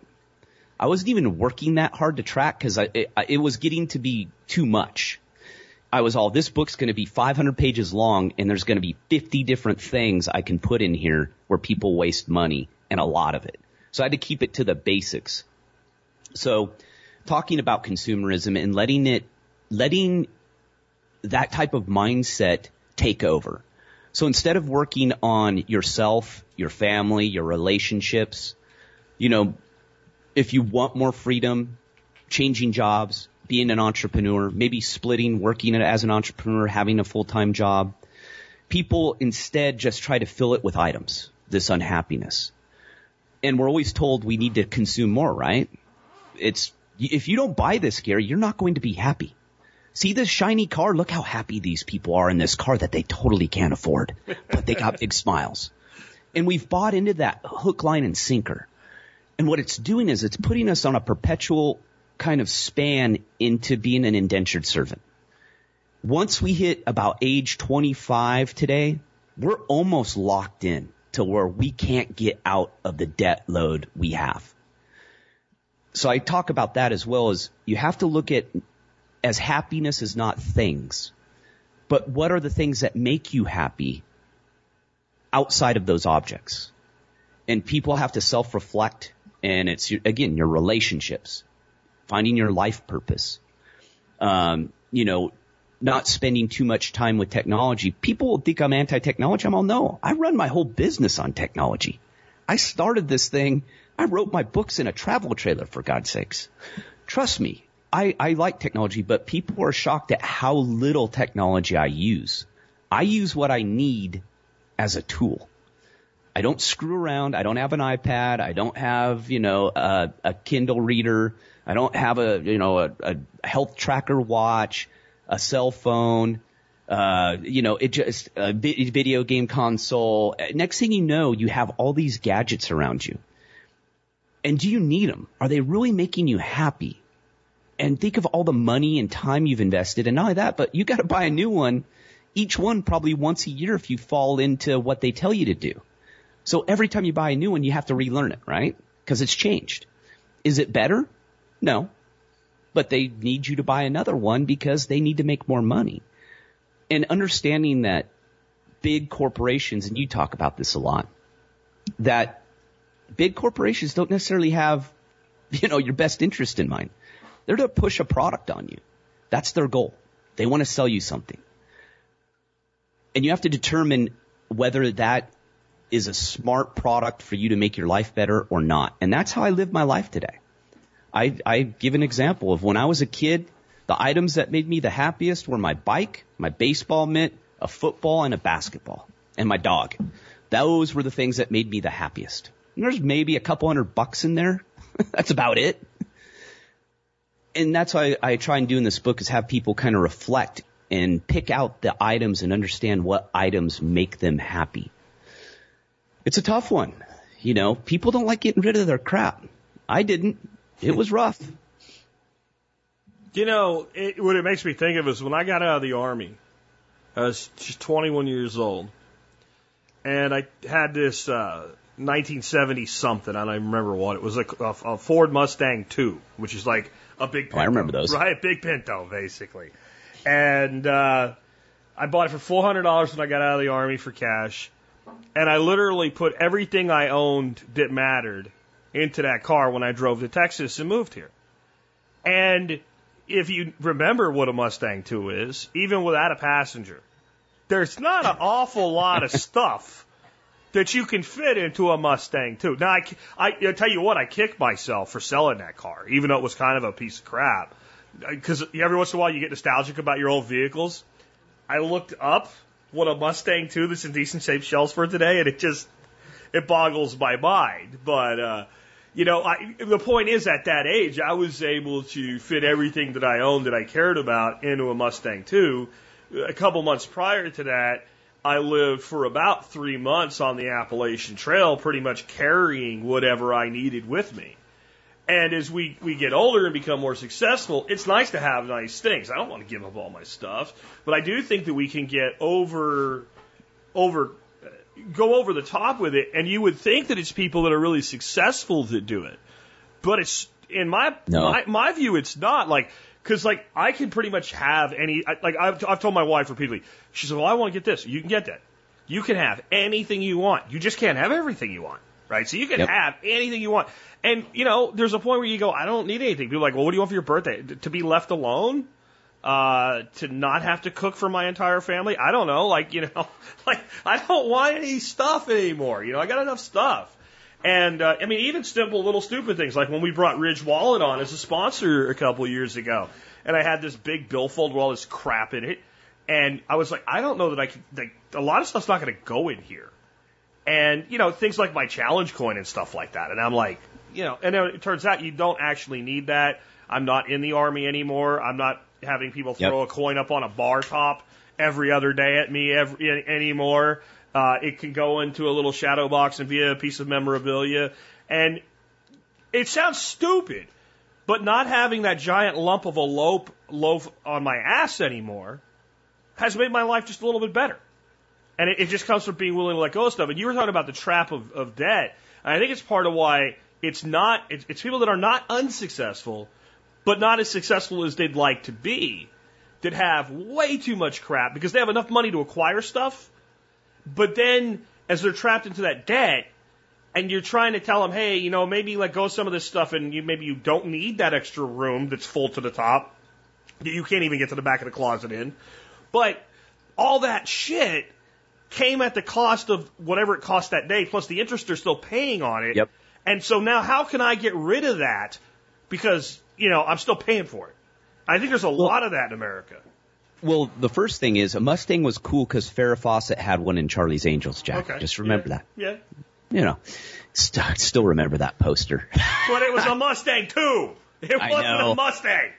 I wasn't even working that hard to track because it, it was getting to be too much. I was all, this book's going to be 500 pages long and there's going to be 50 different things I can put in here where people waste money and a lot of it. So I had to keep it to the basics. So talking about consumerism and letting it, letting that type of mindset take over. So instead of working on yourself, your family, your relationships, you know, if you want more freedom, changing jobs, being an entrepreneur, maybe splitting working as an entrepreneur, having a full-time job, people instead just try to fill it with items, this unhappiness. And we're always told we need to consume more, right? It's, if you don't buy this, Gary, you're not going to be happy. See this shiny car? Look how happy these people are in this car that they totally can't afford, but they got big smiles. And we've bought into that hook, line, and sinker. And what it's doing is it's putting us on a perpetual kind of span into being an indentured servant. Once we hit about age 25 today, we're almost locked in to where we can't get out of the debt load we have. So I talk about that as well as you have to look at as happiness is not things, but what are the things that make you happy outside of those objects? And people have to self-reflect and it's again, your relationships, finding your life purpose. Um, you know, not spending too much time with technology. People think I'm anti-technology. I'm all no. I run my whole business on technology. I started this thing. I wrote my books in a travel trailer for God's sakes. Trust me. I, I like technology, but people are shocked at how little technology I use. I use what I need as a tool. I don't screw around. I don't have an iPad. I don't have, you know, a, a Kindle reader. I don't have a, you know, a, a health tracker watch, a cell phone. Uh, you know, it just a video game console. Next thing you know, you have all these gadgets around you. And do you need them? Are they really making you happy? And think of all the money and time you've invested, and not only that, but you got to buy a new one. Each one probably once a year if you fall into what they tell you to do. So every time you buy a new one, you have to relearn it, right? Because it's changed. Is it better? No. But they need you to buy another one because they need to make more money. And understanding that big corporations, and you talk about this a lot, that big corporations don't necessarily have, you know, your best interest in mind. They're to push a product on you. That's their goal. They want to sell you something. And you have to determine whether that is a smart product for you to make your life better or not. And that's how I live my life today. I, I give an example of when I was a kid, the items that made me the happiest were my bike, my baseball mitt, a football, and a basketball, and my dog. Those were the things that made me the happiest. And there's maybe a couple hundred bucks in there. that's about it and that's why I try and do in this book is have people kind of reflect and pick out the items and understand what items make them happy. It's a tough one. You know, people don't like getting rid of their crap. I didn't. It was rough.
You know, it, what it makes me think of is when I got out of the army, I was just 21 years old, and I had this uh, 1970 something. I don't even remember what it was. Like a, a Ford Mustang 2, which is like a big Pinto.
Oh, I remember those.
Right, big Pinto, basically. And uh, I bought it for four hundred dollars when I got out of the army for cash, and I literally put everything I owned that mattered into that car when I drove to Texas and moved here. And if you remember what a Mustang 2 is, even without a passenger, there's not an awful lot of stuff that you can fit into a Mustang 2. Now, I, I, I tell you what, I kick myself for selling that car, even though it was kind of a piece of crap. Because every once in a while you get nostalgic about your old vehicles. I looked up what a Mustang 2 that's in decent shape sells for today, and it just it boggles my mind. But uh, you know, I, the point is, at that age, I was able to fit everything that I owned that I cared about into a Mustang 2. A couple months prior to that, I lived for about three months on the Appalachian Trail, pretty much carrying whatever I needed with me. And as we, we get older and become more successful, it's nice to have nice things. I don't want to give up all my stuff, but I do think that we can get over, over, go over the top with it. And you would think that it's people that are really successful that do it, but it's in my
no.
my, my view, it's not like because like I can pretty much have any like I've, I've told my wife repeatedly. She said, "Well, I want to get this. You can get that. You can have anything you want. You just can't have everything you want. right? So you can
Yep.
have anything you want. And, you know, there's a point where you go, I don't need anything. People are like, well, what do you want for your birthday? To be left alone? Uh, to not have to cook for my entire family? I don't know. Like, you know, like, I don't want any stuff anymore. You know, I got enough stuff. And, uh, I mean, even simple little stupid things, like when we brought Ridge Wallet on as a sponsor a couple years ago, and I had this big billfold with all this crap in it, and I was like, I don't know that I can, like, a lot of stuff's not going to go in here. And, you know, things like my challenge coin and stuff like that. And I'm like, you know, and then it turns out you don't actually need that. I'm not in the army anymore. I'm not having people throw
Yep.
a coin up on a bar top every other day at me every, anymore. Uh, it can go into a little shadow box and be a piece of memorabilia. And it sounds stupid, but not having that giant lump of a loaf, loaf on my ass anymore has made my life just a little bit better. And it, it just comes from being willing to let go of stuff. And you were talking about the trap of, of debt. I think it's part of why it's not, it's, it's people that are not unsuccessful, but not as successful as they'd like to be, that have way too much crap because they have enough money to acquire stuff. But then as they're trapped into that debt, and you're trying to tell them, hey, you know, maybe let go of some of this stuff and you maybe you don't need that extra room that's full to the top that you can't even get to the back of the closet in. But all that shit came at the cost of whatever it cost that day, plus the interest they're still paying on it.
Yep.
And so now how can I get rid of that? Because, you know, I'm still paying for it. I think there's a lot of that in America.
Well, the first thing is a Mustang was cool because Farrah Fawcett had one in Charlie's Angels, Jack.
Okay.
Just remember
Yeah.
that.
Yeah.
You know, st- still remember that poster.
But it was a Mustang 2. It
I
wasn't
know.
a Mustang.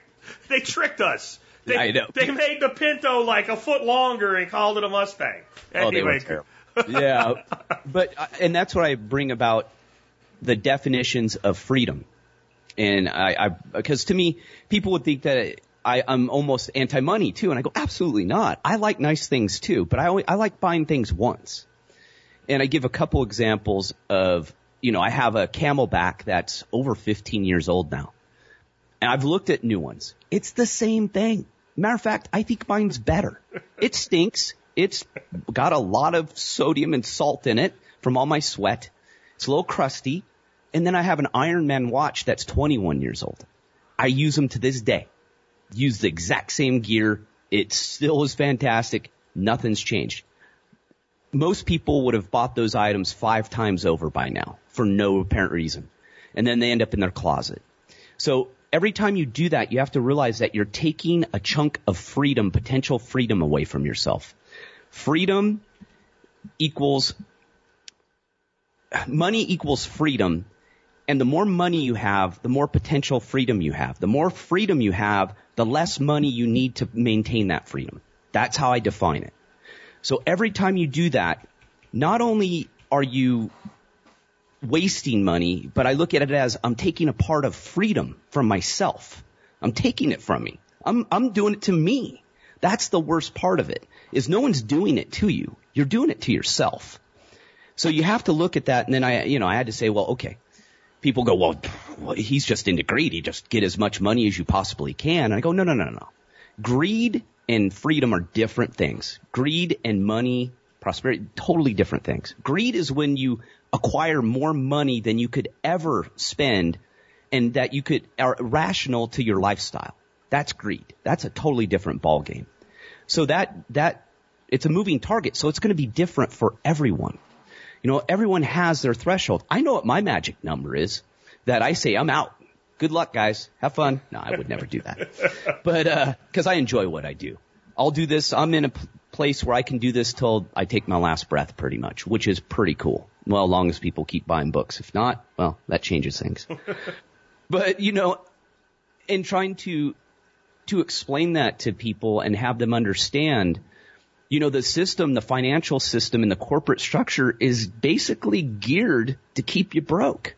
They tricked us. They,
I know.
they made the Pinto like a foot longer and called it a Mustang.
Oh,
Anyway,
terrible. yeah, but uh, and that's what I bring about the definitions of freedom, and I, I because to me, people would think that I, I'm almost anti-money too, and I go absolutely not. I like nice things too, but I always, I like buying things once, and I give a couple examples of you know I have a CamelBak that's over 15 years old now, and I've looked at new ones. It's the same thing. Matter of fact, I think mine's better. It stinks. It's got a lot of sodium and salt in it from all my sweat. It's a little crusty. And then I have an Ironman watch that's 21 years old. I use them to this day. Use the exact same gear. It still is fantastic. Nothing's changed. Most people would have bought those items five times over by now for no apparent reason. And then they end up in their closet. So every time you do that, you have to realize that you're taking a chunk of freedom, potential freedom away from yourself. Freedom equals, money equals freedom. And the more money you have, the more potential freedom you have. The more freedom you have, the less money you need to maintain that freedom. That's how I define it. So every time you do that, not only are you wasting money, but I look at it as I'm taking a part of freedom from myself. I'm taking it from me. I'm, I'm doing it to me. That's the worst part of it is no one's doing it to you. You're doing it to yourself. So you have to look at that. And then I, you know, I had to say, well, okay. People go, well, pff, he's just into greed. He just get as much money as you possibly can. And I go, no, no, no, no, no. Greed and freedom are different things. Greed and money, prosperity, totally different things. Greed is when you acquire more money than you could ever spend and that you could are rational to your lifestyle. That's greed. That's a totally different ball game. So that that it's a moving target. So it's going to be different for everyone. You know, everyone has their threshold. I know what my magic number is that I say I'm out. Good luck, guys. Have fun. No, I would never do that. But, uh, cause I enjoy what I do. I'll do this. I'm in a p- place where I can do this till I take my last breath pretty much, which is pretty cool. Well, as long as people keep buying books. If not, well, that changes things. but, you know, in trying to, to explain that to people and have them understand, you know, the system, the financial system and the corporate structure is basically geared to keep you broke.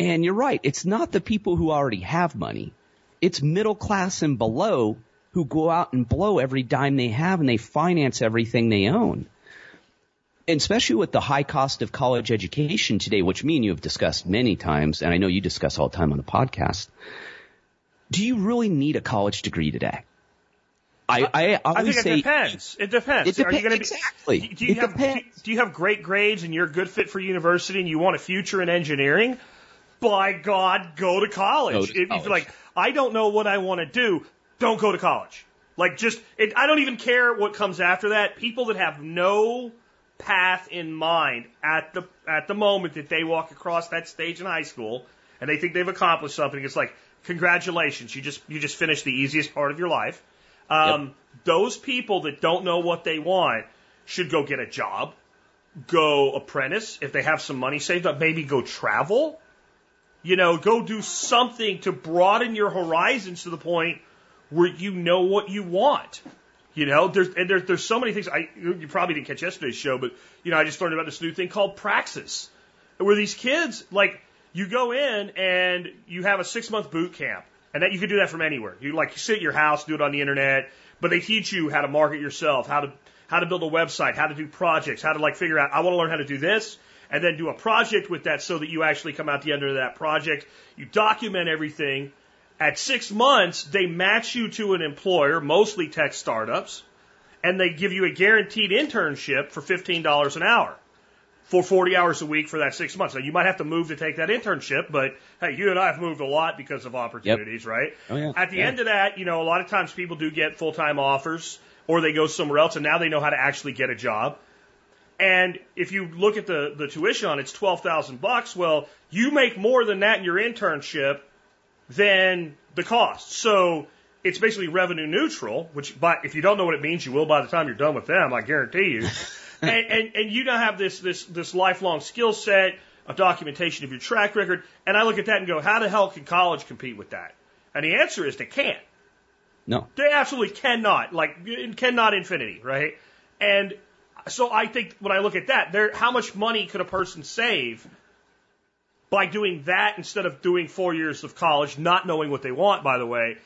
And you're right. It's not the people who already have money. It's middle class and below who go out and blow every dime they have and they finance everything they own. And especially with the high cost of college education today, which me and you have discussed many times, and I know you discuss all the time on the podcast. Do you really need a college degree today? I, I
I think
say
it depends. It depends.
It
Are you
depends
gonna be,
exactly.
Do you
It
have
depends.
do you have great grades and you're a good fit for university and you want a future in engineering? By God, go to college.
Go to
If- If, you're like, I don't know what I want to do, don't go to college. Like just, it, I don't even care what comes after that. People that have no path in mind at the at the moment that they walk across that stage in high school and they think they've accomplished something, it's like, congratulations, you just you just finished the easiest part of your life. Um, Those people that don't know what they want should go get a job, go apprentice if they have some money saved up, maybe go travel. You know, go do something to broaden your horizons to the point where you know what you want. You know, there's and there's there's so many things. I you probably didn't catch yesterday's show, but you know, I just learned about this new thing called Praxis, where these kids like you go in and you have a six month boot camp, and that you can do that from anywhere. You like you sit at your house, do it on the internet, but they teach you how to market yourself, how to how to build a website, how to do projects, how to like figure out I want to learn how to do this, and then do a project with that so that you actually come out the end of that project. You document everything. At six months, they match you to an employer, mostly tech startups, and they give you a guaranteed internship for $15 an hour for 40 hours a week for that six months. Now, you might have to move to take that internship, but hey, you and I have moved a lot because of opportunities, right?
Oh, yeah.
At the
Yeah.
end of that, you know, a lot of times people do get full time offers or they go somewhere else and now they know how to actually get a job. And if you look at the, the tuition on it, it's 12,000 bucks. Well, you make more than that in your internship than the cost. So it's basically revenue neutral, which by, if you don't know what it means, you will by the time you're done with them, I guarantee you. and, and, and you now have this, this, this lifelong skill set, a documentation of your track record. And I look at that and go, how the hell can college compete with that? And the answer is they can't.
No.
They absolutely cannot, like cannot infinity, right? And so I think when I look at that, there, how much money could a person save by doing that instead of doing four years of college, not knowing what they want, by the way,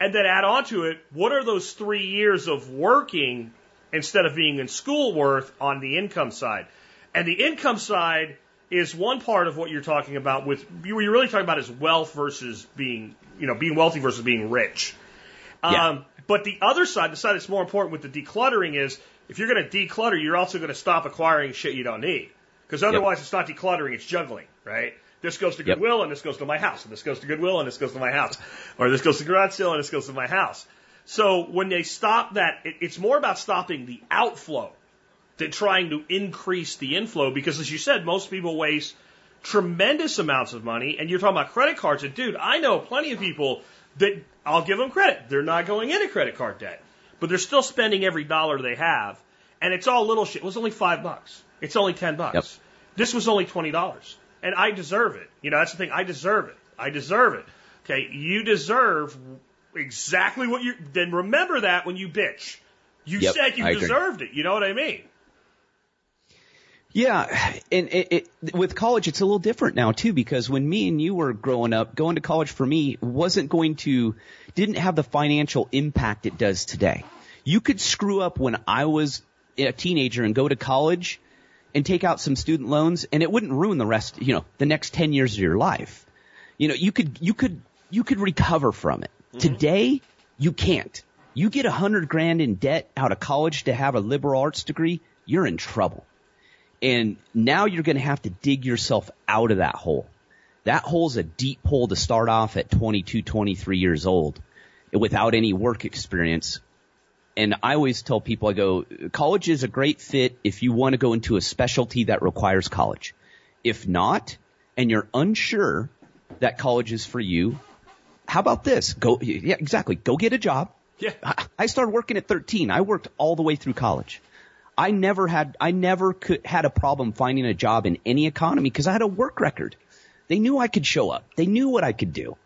and then add on to it, what are those three years of working instead of being in school worth on the income side? And the income side is one part of what you're talking about with, what you're really talking about is wealth versus being, you know, being wealthy versus being rich.
Yeah.
Um, but the other side, the side that's more important with the decluttering is if you're going to declutter, you're also going to stop acquiring shit you don't need. Because otherwise, it's not decluttering, it's juggling, right? This goes to
Yep.
Goodwill and this goes to my house, and this goes to Goodwill and this goes to my house, or this goes to garage sale and this goes to my house. So when they stop that, it, it's more about stopping the outflow than trying to increase the inflow. Because as you said, most people waste tremendous amounts of money, and you're talking about credit cards. And dude, I know plenty of people that I'll give them credit. They're not going into credit card debt, but they're still spending every dollar they have, and it's all little shit. It was only five bucks. It's only ten bucks.
Yep.
This was only twenty dollars, and I deserve it. You know, that's the thing. I deserve it. I deserve it. Okay, you deserve exactly what you. Then remember that when you bitch. You
Yep,
said you
I agree.
deserved it. You know what I mean?
Yeah, and it, it, with college, it's a little different now too because when me and you were growing up, going to college for me wasn't going to, didn't have the financial impact it does today. You could screw up when I was a teenager and go to college and take out some student loans, and it wouldn't ruin the rest, you know, the next ten years of your life. You know, you could, you could, you could recover from it. Mm-hmm. Today, you can't. You get a hundred grand in debt out of college to have a liberal arts degree, you're in trouble. And now you're going to have to dig yourself out of that hole. That hole's a deep hole to start off at 22, 23 years old without any work experience. And I always tell people, I go, college is a great fit if you want to go into a specialty that requires college. If not, and you're unsure that college is for you, how about this? Go, yeah, exactly. Go get a job.
Yeah.
I- I started working at 13. I worked all the way through college. I never had, I never could, had a problem finding a job in any economy because I had a work record. They knew I could show up. They knew what I could do.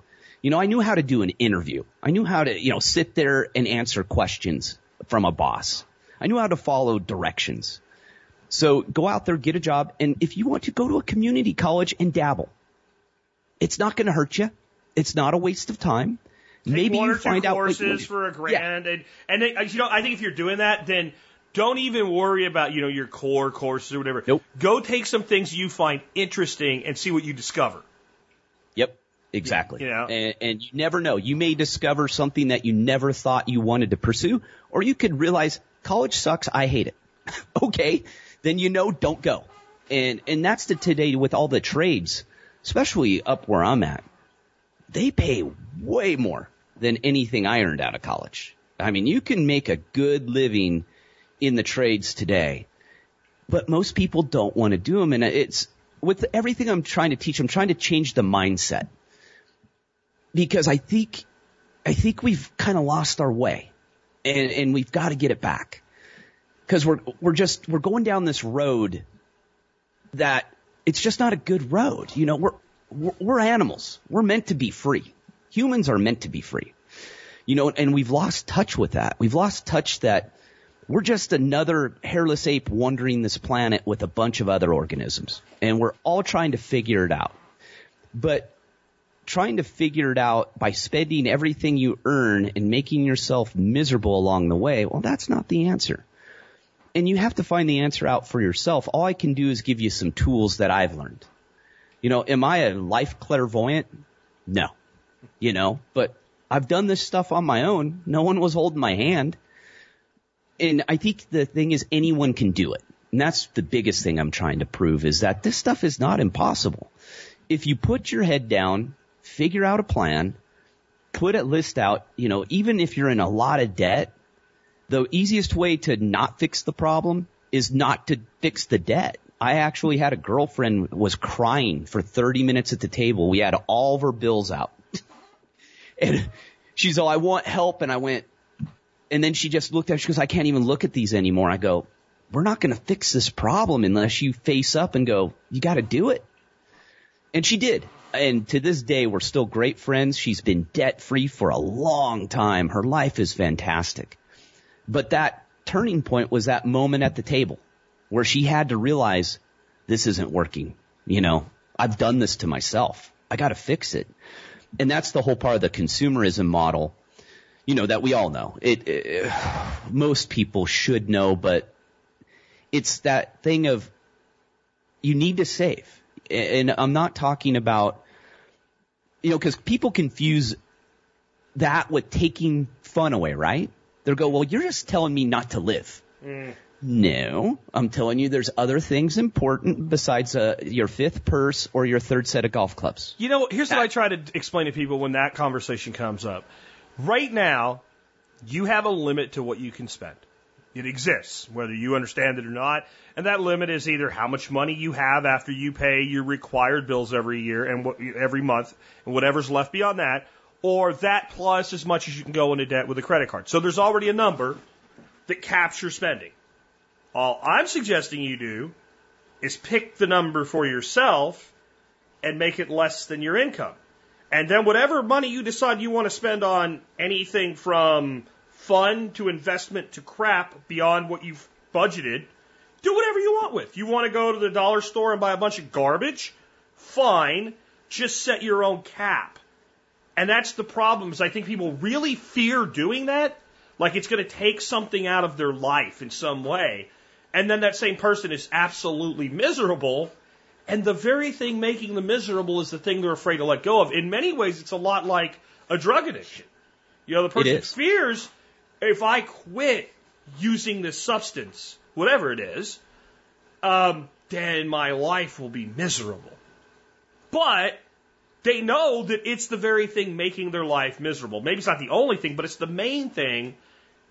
You know, I knew how to do an interview. I knew how to, you know, sit there and answer questions from a boss. I knew how to follow directions. So go out there, get a job, and if you want to go to a community college and dabble, it's not going to hurt you. It's not a waste of time.
Take
Maybe
one
you
or two
find out what you-
courses for a
Yeah.
grand, and and then, uh, you know, I think if you're doing that, then don't even worry about you know your core courses or whatever.
Nope.
Go take some things you find interesting and see what you discover.
Yep. Exactly.
You know?
and, and you never know. You may discover something that you never thought you wanted to pursue, or you could realize college sucks. I hate it. okay. Then you know, don't go. And, and that's the today with all the trades, especially up where I'm at. They pay way more than anything I earned out of college. I mean, you can make a good living in the trades today, but most people don't want to do them. And it's with everything I'm trying to teach, I'm trying to change the mindset because I think, I think we've kind of lost our way and, and we've got to get it back because we're, we're just, we're going down this road that it's just not a good road. You know, we're, we're, animals. We're meant to be free. Humans are meant to be free. You know, and we've lost touch with that. We've lost touch that we're just another hairless ape wandering this planet with a bunch of other organisms. And we're all trying to figure it out. But trying to figure it out by spending everything you earn and making yourself miserable along the way, well, that's not the answer. And you have to find the answer out for yourself. All I can do is give you some tools that I've learned. You know, am I a life clairvoyant? No. You know, but I've done this stuff on my own. No one was holding my hand. And I think the thing is anyone can do it. And that's the biggest thing I'm trying to prove is that this stuff is not impossible. If you put your head down, figure out a plan, put a list out, you know, even if you're in a lot of debt, the easiest way to not fix the problem is not to fix the debt. I actually had a girlfriend was crying for 30 minutes at the table. We had all of her bills out. and she's all, I want help. And I went, and then she just looked at, she goes, I can't even look at these anymore. I go, we're not going to fix this problem unless you face up and go, you got to do it. And she did. And to this day, we're still great friends. She's been debt free for a long time. Her life is fantastic. But that turning point was that moment at the table where she had to realize this isn't working. You know, I've done this to myself. I got to fix it. And that's the whole part of the consumerism model, you know, that we all know. It, it most people should know, but it's that thing of you need to save. And I'm not talking about, you know, because people confuse that with taking fun away, right? They'll go, well, you're just telling me not to live. Mm. No, I'm telling you there's other things important besides uh, your fifth purse or your third set of golf clubs.
You know, here's what I try to explain to people when that conversation comes up. Right now, you have a limit to what you can spend. It exists, whether you understand it or not. And that limit is either how much money you have after you pay your required bills every year and what, every month and whatever's left beyond that, or that plus as much as you can go into debt with a credit card. So there's already a number that captures spending. All I'm suggesting you do is pick the number for yourself and make it less than your income. And then whatever money you decide you want to spend on anything from fun to investment to crap beyond what you've budgeted, do whatever you want with. You want to go to the dollar store and buy a bunch of garbage? Fine. Just set your own cap. And that's the problem is I think people really fear doing that. Like it's going to take something out of their life in some way. And then that same person is absolutely miserable. And the very thing making them miserable is the thing they're afraid to let go of. In many ways, it's a lot like a drug addiction. You know, the person fears if I quit using this substance, whatever it is, um, then my life will be miserable. But they know that it's the very thing making their life miserable. Maybe it's not the only thing, but it's the main thing.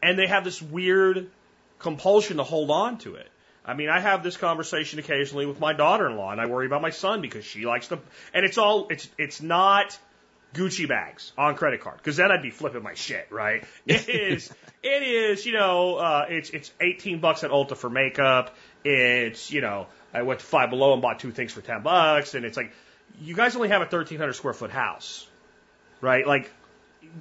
And they have this weird compulsion to hold on to it. I mean, I have this conversation occasionally with my daughter-in-law, and I worry about my son because she likes to. And it's all it's it's not Gucci bags on credit card because then I'd be flipping my shit, right? It is it is you know uh, it's it's 18 bucks at Ulta for makeup. It's you know I went to Five Below and bought two things for 10 bucks, and it's like you guys only have a 1,300 square foot house, right? Like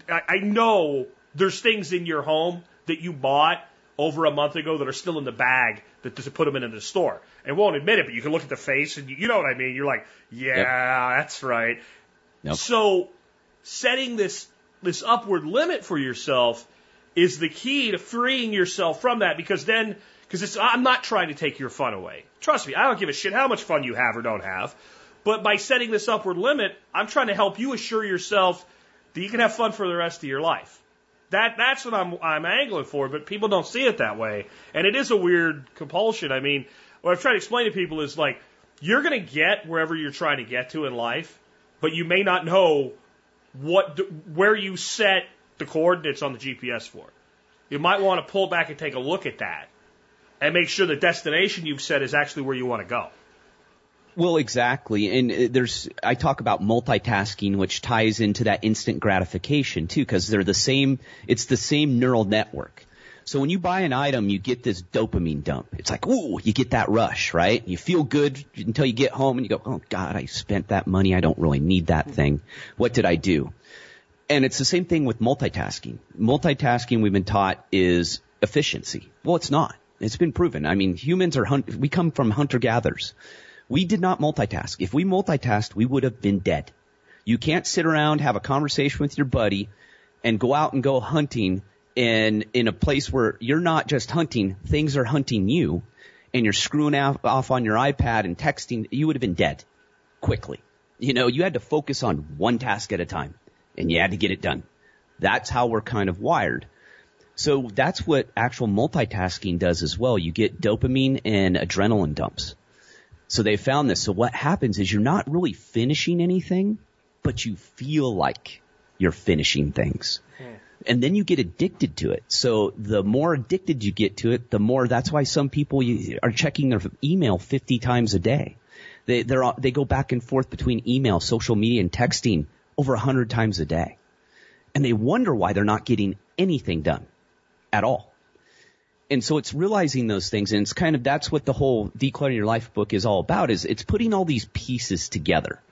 I, I know there's things in your home that you bought over a month ago that are still in the bag that to put them in into the store. And won't admit it, but you can look at the face and you, you know what I mean. You're like, yeah, yep. that's right. Yep. So setting this this upward limit for yourself is the key to freeing yourself from that because then because it's I'm not trying to take your fun away. Trust me, I don't give a shit how much fun you have or don't have. But by setting this upward limit, I'm trying to help you assure yourself that you can have fun for the rest of your life. That that's what I'm I'm angling for, but people don't see it that way, and it is a weird compulsion. I mean, what I've tried to explain to people is like you're going to get wherever you're trying to get to in life, but you may not know what where you set the coordinates on the GPS for. You might want to pull back and take a look at that and make sure the destination you've set is actually where you want to go.
Well, exactly. And uh, there's, I talk about multitasking, which ties into that instant gratification too, because they're the same, it's the same neural network. So when you buy an item, you get this dopamine dump. It's like, ooh, you get that rush, right? You feel good until you get home and you go, oh God, I spent that money. I don't really need that thing. What did I do? And it's the same thing with multitasking. Multitasking we've been taught is efficiency. Well, it's not. It's been proven. I mean, humans are, hunt- we come from hunter gatherers. We did not multitask. If we multitasked, we would have been dead. You can't sit around, have a conversation with your buddy, and go out and go hunting in, in a place where you're not just hunting, things are hunting you, and you're screwing off on your iPad and texting, you would have been dead quickly. You know, you had to focus on one task at a time, and you had to get it done. That's how we're kind of wired. So that's what actual multitasking does as well. You get dopamine and adrenaline dumps. So they found this. So what happens is you're not really finishing anything, but you feel like you're finishing things. Hmm. And then you get addicted to it. So the more addicted you get to it, the more, that's why some people are checking their email 50 times a day. They, they're, they go back and forth between email, social media, and texting over 100 times a day. And they wonder why they're not getting anything done at all. And so it's realizing those things and it's kind of, that's what the whole Decluttering Your Life book is all about is it's putting all these pieces together.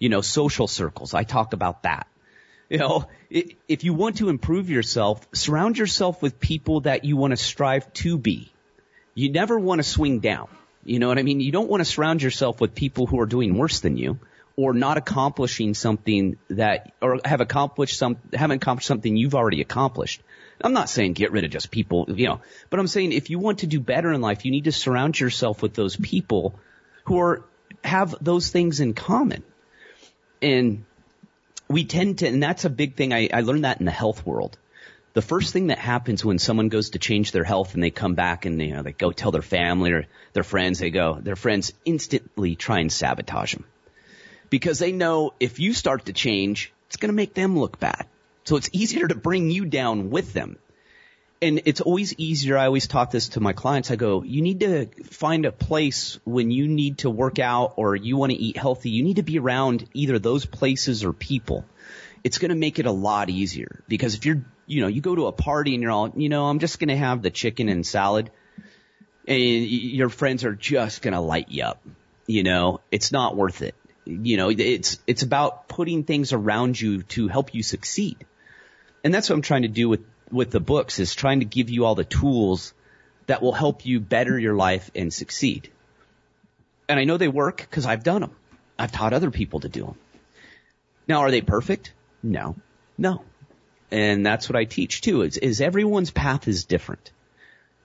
You know, social circles. I talk about that. You know, if you want to improve yourself, surround yourself with people that you want to strive to be. You never want to swing down. You know what I mean? You don't want to surround yourself with people who are doing worse than you or not accomplishing something that, or have accomplished some, haven't accomplished something you've already accomplished. I'm not saying get rid of just people, you know, but I'm saying if you want to do better in life, you need to surround yourself with those people who are, have those things in common. And we tend to, and that's a big thing. I, I learned that in the health world. The first thing that happens when someone goes to change their health and they come back and you know they go tell their family or their friends, they go, their friends instantly try and sabotage them because they know if you start to change, it's going to make them look bad. So it's easier to bring you down with them. And it's always easier. I always talk this to my clients. I go, you need to find a place when you need to work out or you want to eat healthy. You need to be around either those places or people. It's going to make it a lot easier because if you're, you know, you go to a party and you're all, you know, I'm just going to have the chicken and salad and your friends are just going to light you up. You know, it's not worth it. You know, it's, it's about putting things around you to help you succeed and that's what I'm trying to do with, with the books is trying to give you all the tools that will help you better your life and succeed. And I know they work because I've done them. I've taught other people to do them. Now, are they perfect? No, no. And that's what I teach too is, is everyone's path is different.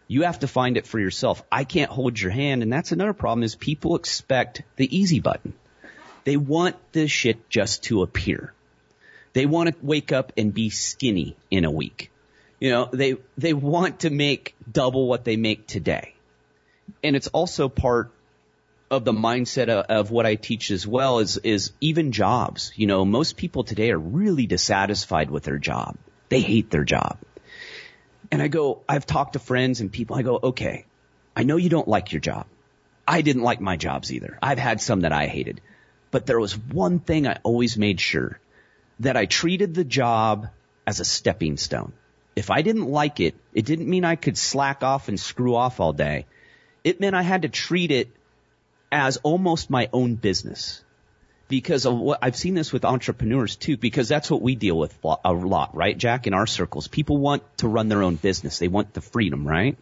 You have to find it for yourself. I can't hold your hand. And that's another problem is people expect the easy button. They want this shit just to appear. They want to wake up and be skinny in a week. You know, they, they want to make double what they make today. And it's also part of the mindset of, of, what I teach as well is, is even jobs. You know, most people today are really dissatisfied with their job. They hate their job. And I go, I've talked to friends and people, I go, okay, I know you don't like your job. I didn't like my jobs either. I've had some that I hated. But there was one thing I always made sure that I treated the job as a stepping stone. If I didn't like it, it didn't mean I could slack off and screw off all day. It meant I had to treat it as almost my own business. Because of what I've seen this with entrepreneurs too, because that's what we deal with a lot, right, Jack? In our circles, people want to run their own business. They want the freedom, right?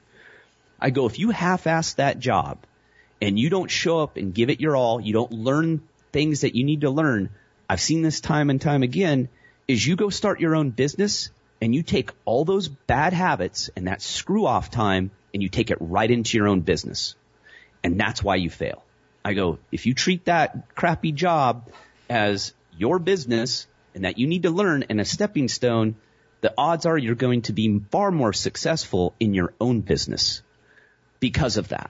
I go, if you half-ass that job and you don't show up and give it your all, you don't learn things that you need to learn, I've seen this time and time again, is you go start your own business and you take all those bad habits and that screw off time and you take it right into your own business. And that's why you fail. I go, if you treat that crappy job as your business and that you need to learn and a stepping stone, the odds are you're going to be far more successful in your own business because of that.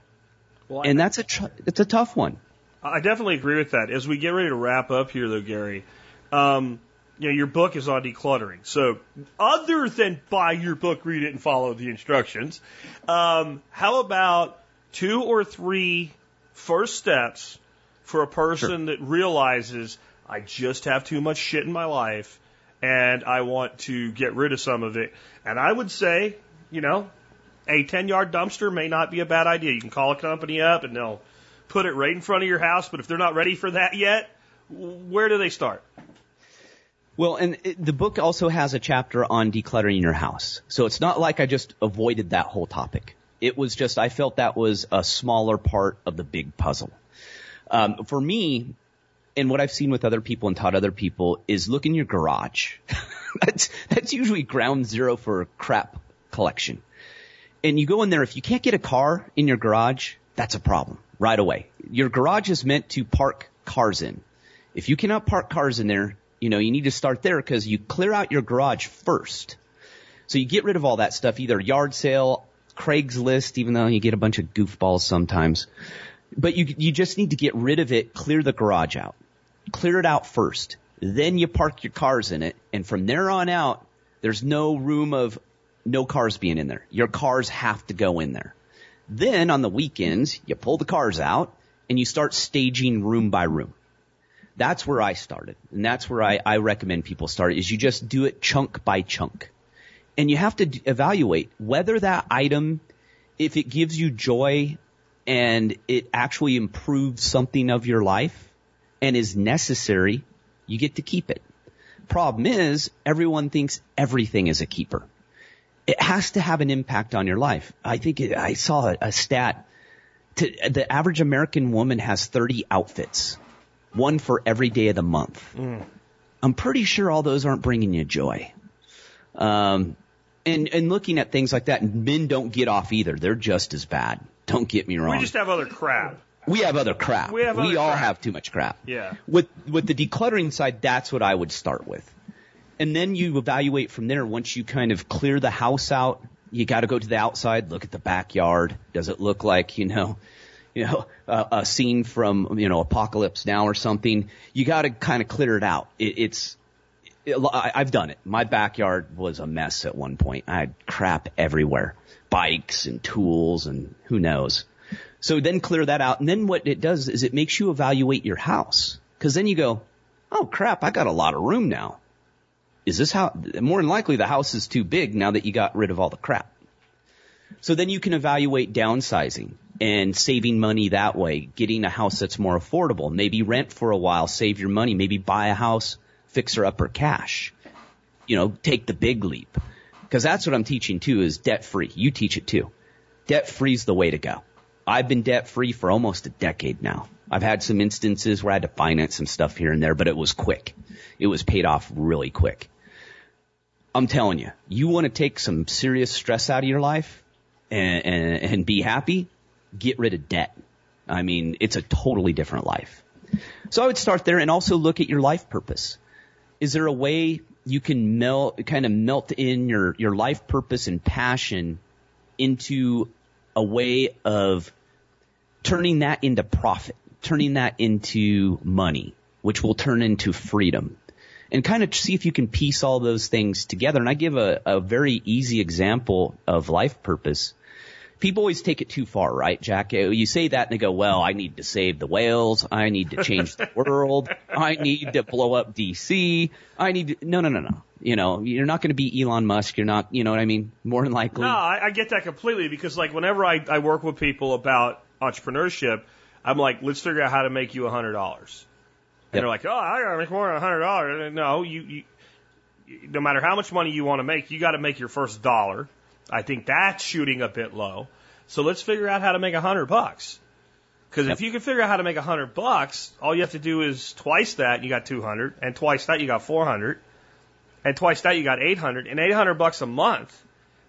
Well,
And that's a tr- it's a tough one.
I definitely agree with that. As we get ready to wrap up here, though, Gary, um, you know, your book is on decluttering. So, other than buy your book, read it, and follow the instructions, um, how about two or three first steps for a person that realizes I just have too much shit in my life and I want to get rid of some of it? And I would say, you know, a 10 yard dumpster may not be a bad idea. You can call a company up and they'll put it right in front of your house, but if they're not ready for that yet, where do they start?
Well, and it, the book also has a chapter on decluttering your house. So it's not like I just avoided that whole topic. It was just, I felt that was a smaller part of the big puzzle. Um, for me, and what I've seen with other people and taught other people is look in your garage. that's, that's usually ground zero for crap collection. And you go in there, if you can't get a car in your garage, that's a problem right away. Your garage is meant to park cars in. If you cannot park cars in there, you know, you need to start there because you clear out your garage first. So you get rid of all that stuff, either yard sale, Craigslist, even though you get a bunch of goofballs sometimes. But you, you just need to get rid of it, clear the garage out. Clear it out first. Then you park your cars in it. And from there on out, there's no room of no cars being in there. Your cars have to go in there. Then on the weekends, you pull the cars out and you start staging room by room. That's where I started. And that's where I, I recommend people start is you just do it chunk by chunk. And you have to d- evaluate whether that item, if it gives you joy and it actually improves something of your life and is necessary, you get to keep it. Problem is, everyone thinks everything is a keeper. It has to have an impact on your life. I think it, I saw a, a stat. To, the average American woman has 30 outfits, one for every day of the month. I'm pretty sure all those aren't bringing you joy. Um, and, and looking at things like that, men don't get off either. They're just as bad. Don't get me wrong.
We just have other crap.
We have other crap.
We have other
all
crap.
have too much crap.
Yeah.
With with the decluttering side, that's what I would start with. And then you evaluate from there once you kind of clear the house out, you got to go to the outside, look at the backyard. Does it look like, you know, you know, a, a scene from, you know, Apocalypse Now or something? You got to kind of clear it out. It, it's it, I- I've done it. My backyard was a mess at one point. I had crap everywhere. Bikes and tools and who knows. So then clear that out. And then what it does is it makes you evaluate your house. Cause then you go, oh crap, I got a lot of room now. Is this how, more than likely the house is too big now that you got rid of all the crap. So then you can evaluate downsizing and saving money that way, getting a house that's more affordable. Maybe rent for a while, save your money, maybe buy a house, fixer upper cash. You know, take the big leap. Cause that's what I'm teaching too is debt free. You teach it too. Debt free's the way to go. I've been debt free for almost a decade now. I've had some instances where I had to finance some stuff here and there, but it was quick. It was paid off really quick. I'm telling you, you want to take some serious stress out of your life and, and, and be happy, get rid of debt. I mean, it's a totally different life. So I would start there and also look at your life purpose. Is there a way you can melt, kind of melt in your, your life purpose and passion into a way of turning that into profit, turning that into money, which will turn into freedom. And kind of see if you can piece all those things together. And I give a, a very easy example of life purpose. People always take it too far, right, Jack? You say that and they go, well, I need to save the whales. I need to change the world. I need to blow up DC. I need to, no, no, no, no. You know, you're not going to be Elon Musk. You're not, you know what I mean? More than likely.
No, I, I get that completely because like whenever I, I work with people about entrepreneurship, I'm like, let's figure out how to make you a hundred dollars. And
Yep.
they're like, oh, I gotta make more than a hundred dollars. No, you, you, no matter how much money you want to make, you got to make your first dollar. I think that's shooting a bit low. So let's figure out how to make a hundred bucks. Because if you can figure out how to make a hundred bucks, all you have to do is twice that, and you got two hundred, and twice that, you got four hundred, and twice that, you got eight hundred, and eight hundred bucks a month.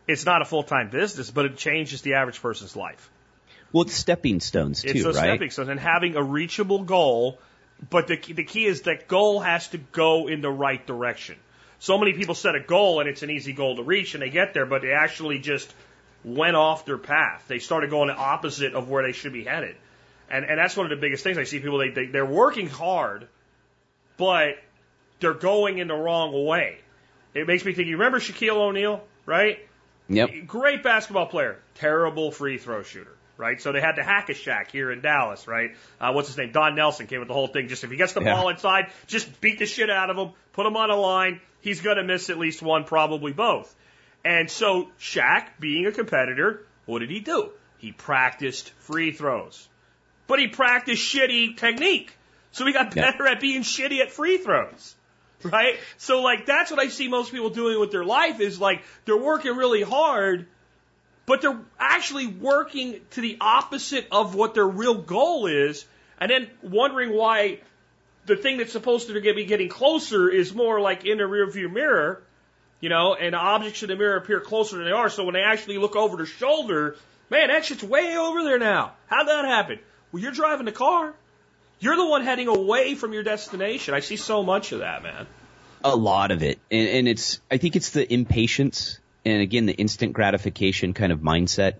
It's not a full time business, but it changes the average person's life.
Well, it's stepping stones too, right?
It's a
right?
stepping stone and having a reachable goal, but the the key is that goal has to go in the right direction. So many people set a goal and it's an easy goal to reach and they get there, but they actually just went off their path. They started going the opposite of where they should be headed. And and that's one of the biggest things I see people they, they they're working hard, but they're going in the wrong way. It makes me think. You remember Shaquille O'Neal, right?
Yep.
Great basketball player, terrible free throw shooter, right? So they had to hack a Shaq here in Dallas, right? Uh, what's his name? Don Nelson came with the whole thing. Just if he gets the
Yeah.
ball inside, just beat the shit out of him, put him on a line. He's going to miss at least one, probably both. And so Shaq, being a competitor, what did he do? He practiced free throws, but he practiced shitty technique. So he got
Yeah.
better at being shitty at free throws right? So like that's what I see most people doing with their life is like they're working really hard, but they're actually working to the opposite of what their real goal is, and then wondering why the thing that's supposed to be getting closer is more like in the rearview mirror, you know, and objects in the mirror appear closer than they are. So when they actually look over their shoulder, man, that shit's way over there now. How'd that happen? Well, you're driving the car. You're the one heading away from your destination. I see so much of that, man.
A lot of it. And, and it's, I think it's the impatience and again, the instant gratification kind of mindset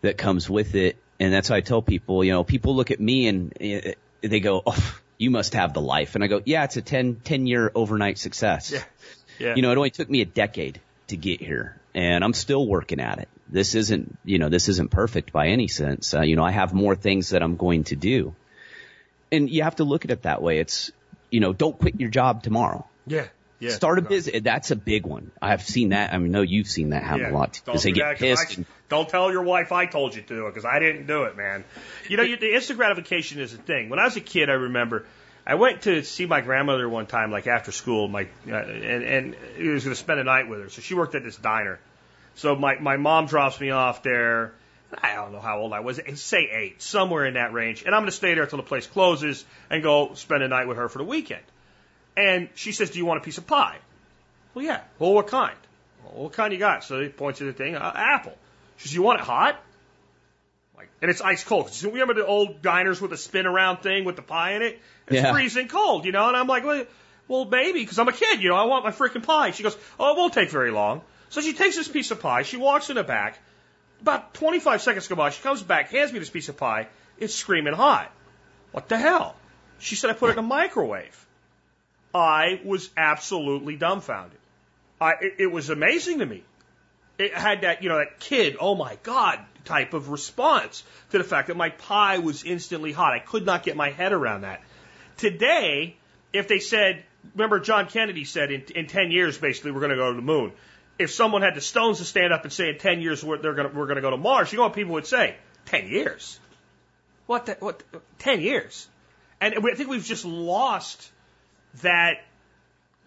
that comes with it. And that's how I tell people, you know, people look at me and eh, they go, oh, you must have the life. And I go, yeah, it's a 10, 10 year overnight success.
Yeah. Yeah.
You know, it only took me a decade to get here and I'm still working at it. This isn't, you know, this isn't perfect by any sense. Uh, you know, I have more things that I'm going to do. And you have to look at it that way. It's, you know, don't quit your job tomorrow.
yeah. Yeah.
Start a business. That's a big one. I've seen that. I mean, no, you've seen that happen
Yeah.
a lot.
Don't
Because they
do
get pissed.
I-
and,
don't tell your wife I told you to because I didn't do it, man. You know, you, the instant gratification is a thing. When I was a kid, I remember I went to see my grandmother one time, like after school, my uh, and and he was going to spend a night with her. So she worked at this diner. So my my mom drops me off there. I don't know how old I was, say eight, somewhere in that range. And I'm going to stay there until the place closes and go spend a night with her for the weekend. And she says, "Do you want a piece of pie?" Well, yeah. Well, what kind? Well, what kind you got? So he points at the thing, uh, apple. She says, you want it hot? Like, and it's ice cold. So remember the old diners with the spin around thing with the pie in it? It's
Yeah.
freezing cold, you know? And I'm like, well, well maybe, because I'm a kid, you know, I want my freaking pie. She goes, oh, it won't take very long. So she takes this piece of pie, she walks in the back. About 25 seconds go by, she comes back, hands me this piece of pie. It's screaming hot. What the hell? She said, I put it in a microwave. I was absolutely dumbfounded. I, it, it was amazing to me. It had that, you know, that kid, oh my God, type of response to the fact that my pie was instantly hot. I could not get my head around that. Today, if they said, remember John Kennedy said in, in 10 years, basically, we're going to go to the moon. If someone had the stones to stand up and say in 10 years we're, they're gonna, we're going to go to Mars, you know what people would say? 10 years. What, the, what, 10 years. And I think we've just lost that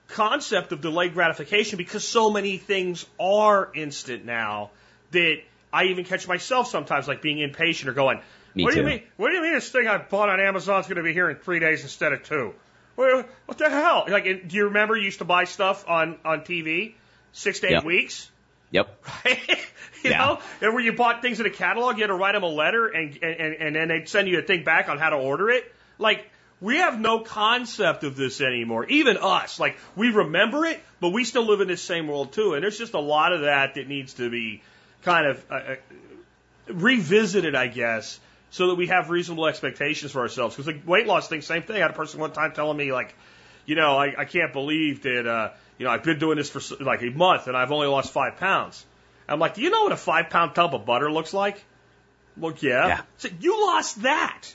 concept of delayed gratification because so many things are instant now that I even catch myself sometimes like being impatient or going,
Me
what do you mean? What do you mean this thing I bought on Amazon is going to be here in three days instead of two? What, what the hell? Like, do you remember you used to buy stuff on on TV six to eight
Yep.
weeks?
yep. Right?
you
Yeah.
know, and where you bought things in a catalog, you had to write them a letter, and and and then they'd send you a thing back on how to order it. Like we have no concept of this anymore. Even us, like we remember it, but we still live in this same world too. And there's just a lot of that that needs to be kind of uh, uh, revisited, I guess, so that we have reasonable expectations for ourselves. Because the weight loss thing, same thing. I had a person one time telling me like, you know, I, I can't believe that, uh, you know, I've been doing this for like a month and I've only lost five pounds. I'm like, do you know what a five pound tub of butter looks like? Look, yeah.
Yeah.
So you lost that.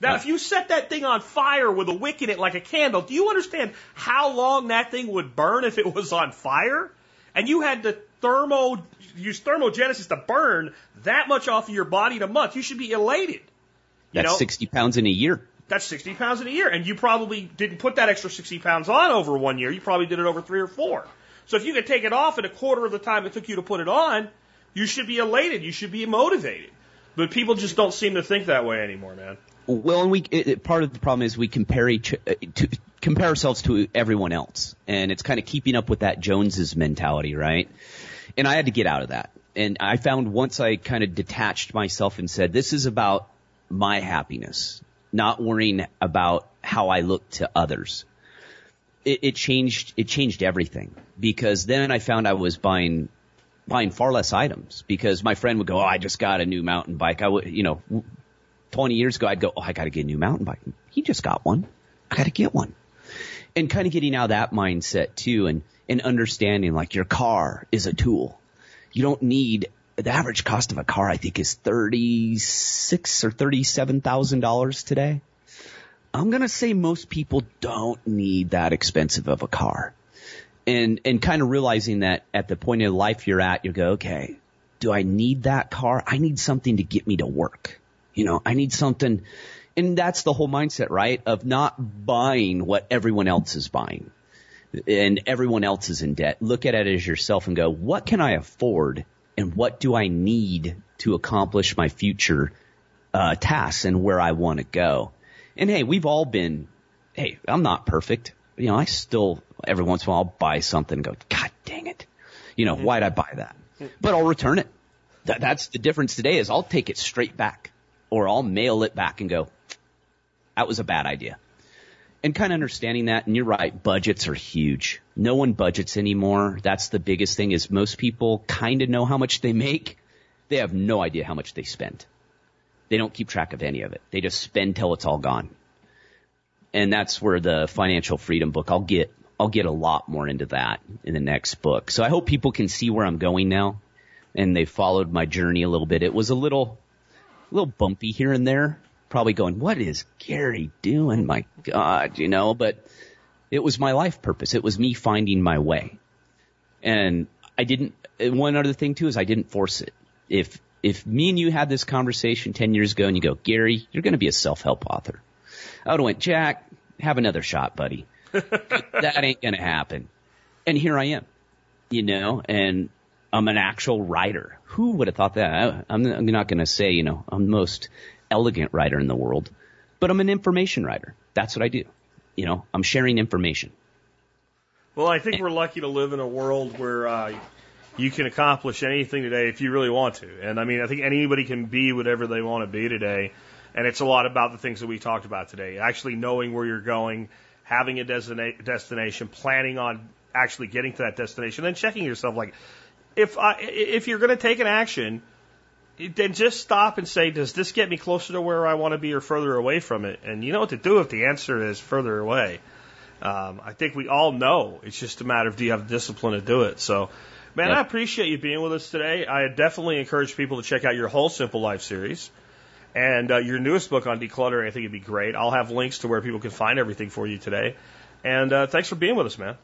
Now, if you set that thing on fire with a wick in it like a candle, do you understand how long that thing would burn if it was on fire? And you had to thermo use thermogenesis to burn that much off of your body in a month. You should be elated.
That's
know?
60 pounds in a year.
That's 60 pounds in a year. And you probably didn't put that extra 60 pounds on over one year. You probably did it over three or four. So if you could take it off in a quarter of the time it took you to put it on, you should be elated. You should be motivated. But people just don't seem to think that way anymore, man.
Well, and we it, part of the problem is we compare each uh, to compare ourselves to everyone else, and it's kind of keeping up with that Joneses mentality, right? And I had to get out of that. And I found once I kind of detached myself and said, this is about my happiness, not worrying about how I look to others. It, it changed, it changed everything because then I found I was buying, buying far less items because my friend would go, Oh, I just got a new mountain bike. I would, you know, 20 years ago, I'd go, Oh, I got to get a new mountain bike. He just got one. I got to get one. And kind of getting out of that mindset too and, and understanding like your car is a tool. You don't need the average cost of a car, I think, is thirty six or thirty seven thousand dollars today. I'm gonna say most people don't need that expensive of a car, and and kind of realizing that at the point of life you're at, you go, okay, do I need that car? I need something to get me to work. You know, I need something, and that's the whole mindset, right? Of not buying what everyone else is buying and everyone else is in debt. Look at it as yourself and go, what can I afford and what do I need to accomplish my future uh, tasks and where I want to go? And hey, we've all been, hey, I'm not perfect. You know, I still, every once in a while, I'll buy something and go, God dang it. You know, why'd I buy that? But I'll return it. That, that's the difference today is I'll take it straight back or I'll mail it back and go, that was a bad idea and kind of understanding that. And you're right, budgets are huge. No one budgets anymore. That's the biggest thing is most people kind of know how much they make. They have no idea how much they spend. They don't keep track of any of it. They just spend till it's all gone. And that's where the financial freedom book, I'll get, I'll get a lot more into that in the next book. So I hope people can see where I'm going now and they followed my journey a little bit. It was a little, a little bumpy here and there, probably going, what is Gary doing? My God, you know, but it was my life purpose. It was me finding my way. And I didn't, one other thing too is I didn't force it. If, if me and you had this conversation 10 years ago and you go, Gary, you're going to be a self-help author. I would have went, Jack, have another shot, buddy. that ain't going to happen. And here I am, you know, and I'm an actual writer. Who would have thought that? I, I'm not going to say, you know, I'm the most elegant writer in the world, but I'm an information writer. That's what I do. You know, I'm sharing information.
Well, I think we're lucky to live in a world where uh, you can accomplish anything today if you really want to. And I mean, I think anybody can be whatever they want to be today. And it's a lot about the things that we talked about today. Actually knowing where you're going, having a destina- destination, planning on actually getting to that destination, then checking yourself like, if I, if you're going to take an action, then just stop and say, does this get me closer to where I want to be or further away from it? And you know what to do if the answer is further away. Um, I think we all know. It's just a matter of do you have the discipline to do it. So, man, yep. I appreciate you being with us today. I definitely encourage people to check out your whole Simple Life series. And uh, your newest book on decluttering, I think it'd be great. I'll have links to where people can find everything for you today. And uh, thanks for being with us, man.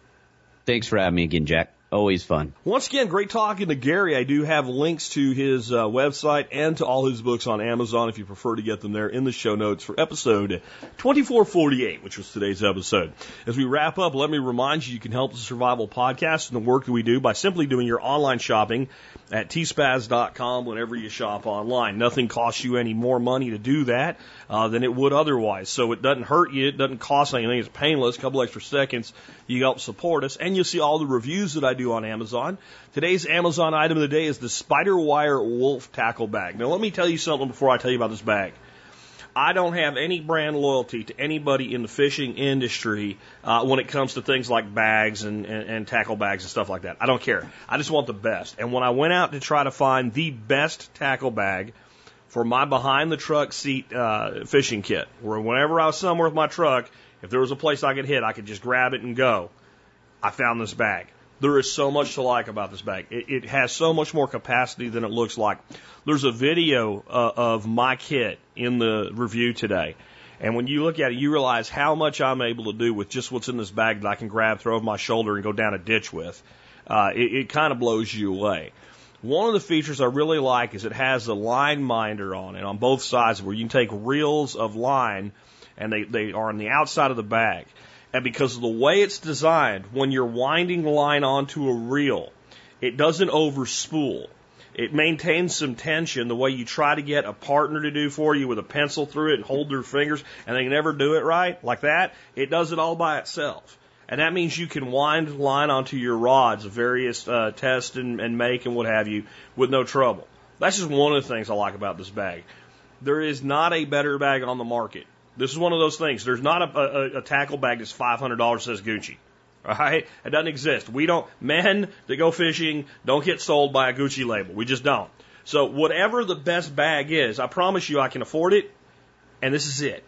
Thanks for having me again, Jack. Always fun.
Once again, great talking to Gary. I do have links to his uh, website and to all his books on Amazon if you prefer to get them there in the show notes for episode 2448, which was today's episode. As we wrap up, let me remind you you can help the Survival Podcast and the work that we do by simply doing your online shopping at tspaz.com whenever you shop online. Nothing costs you any more money to do that uh, than it would otherwise. So it doesn't hurt you. It doesn't cost anything. It's painless. A couple extra seconds. You help support us. And you'll see all the reviews that I do on Amazon. Today's Amazon item of the day is the Spiderwire Wolf Tackle Bag. Now let me tell you something before I tell you about this bag. I don't have any brand loyalty to anybody in the fishing industry uh, when it comes to things like bags and, and, and tackle bags and stuff like that. I don't care. I just want the best. And when I went out to try to find the best tackle bag for my behind the truck seat uh, fishing kit, where whenever I was somewhere with my truck, if there was a place I could hit, I could just grab it and go. I found this bag. There is so much to like about this bag. It, it has so much more capacity than it looks like. There's a video uh, of my kit in the review today. And when you look at it, you realize how much I'm able to do with just what's in this bag that I can grab, throw over my shoulder, and go down a ditch with. Uh, it, it kind of blows you away. One of the features I really like is it has a line minder on it on both sides where you can take reels of line and they, they are on the outside of the bag. And because of the way it's designed, when you're winding line onto a reel, it doesn't overspool. It maintains some tension the way you try to get a partner to do for you with a pencil through it and hold their fingers and they never do it right, like that. It does it all by itself. And that means you can wind line onto your rods various uh, tests and, and make and what have you with no trouble. That's just one of the things I like about this bag. There is not a better bag on the market. This is one of those things. There's not a, a, a tackle bag that's $500 says Gucci. All right? It doesn't exist. We don't, men that go fishing don't get sold by a Gucci label. We just don't. So whatever the best bag is, I promise you I can afford it, and this is it.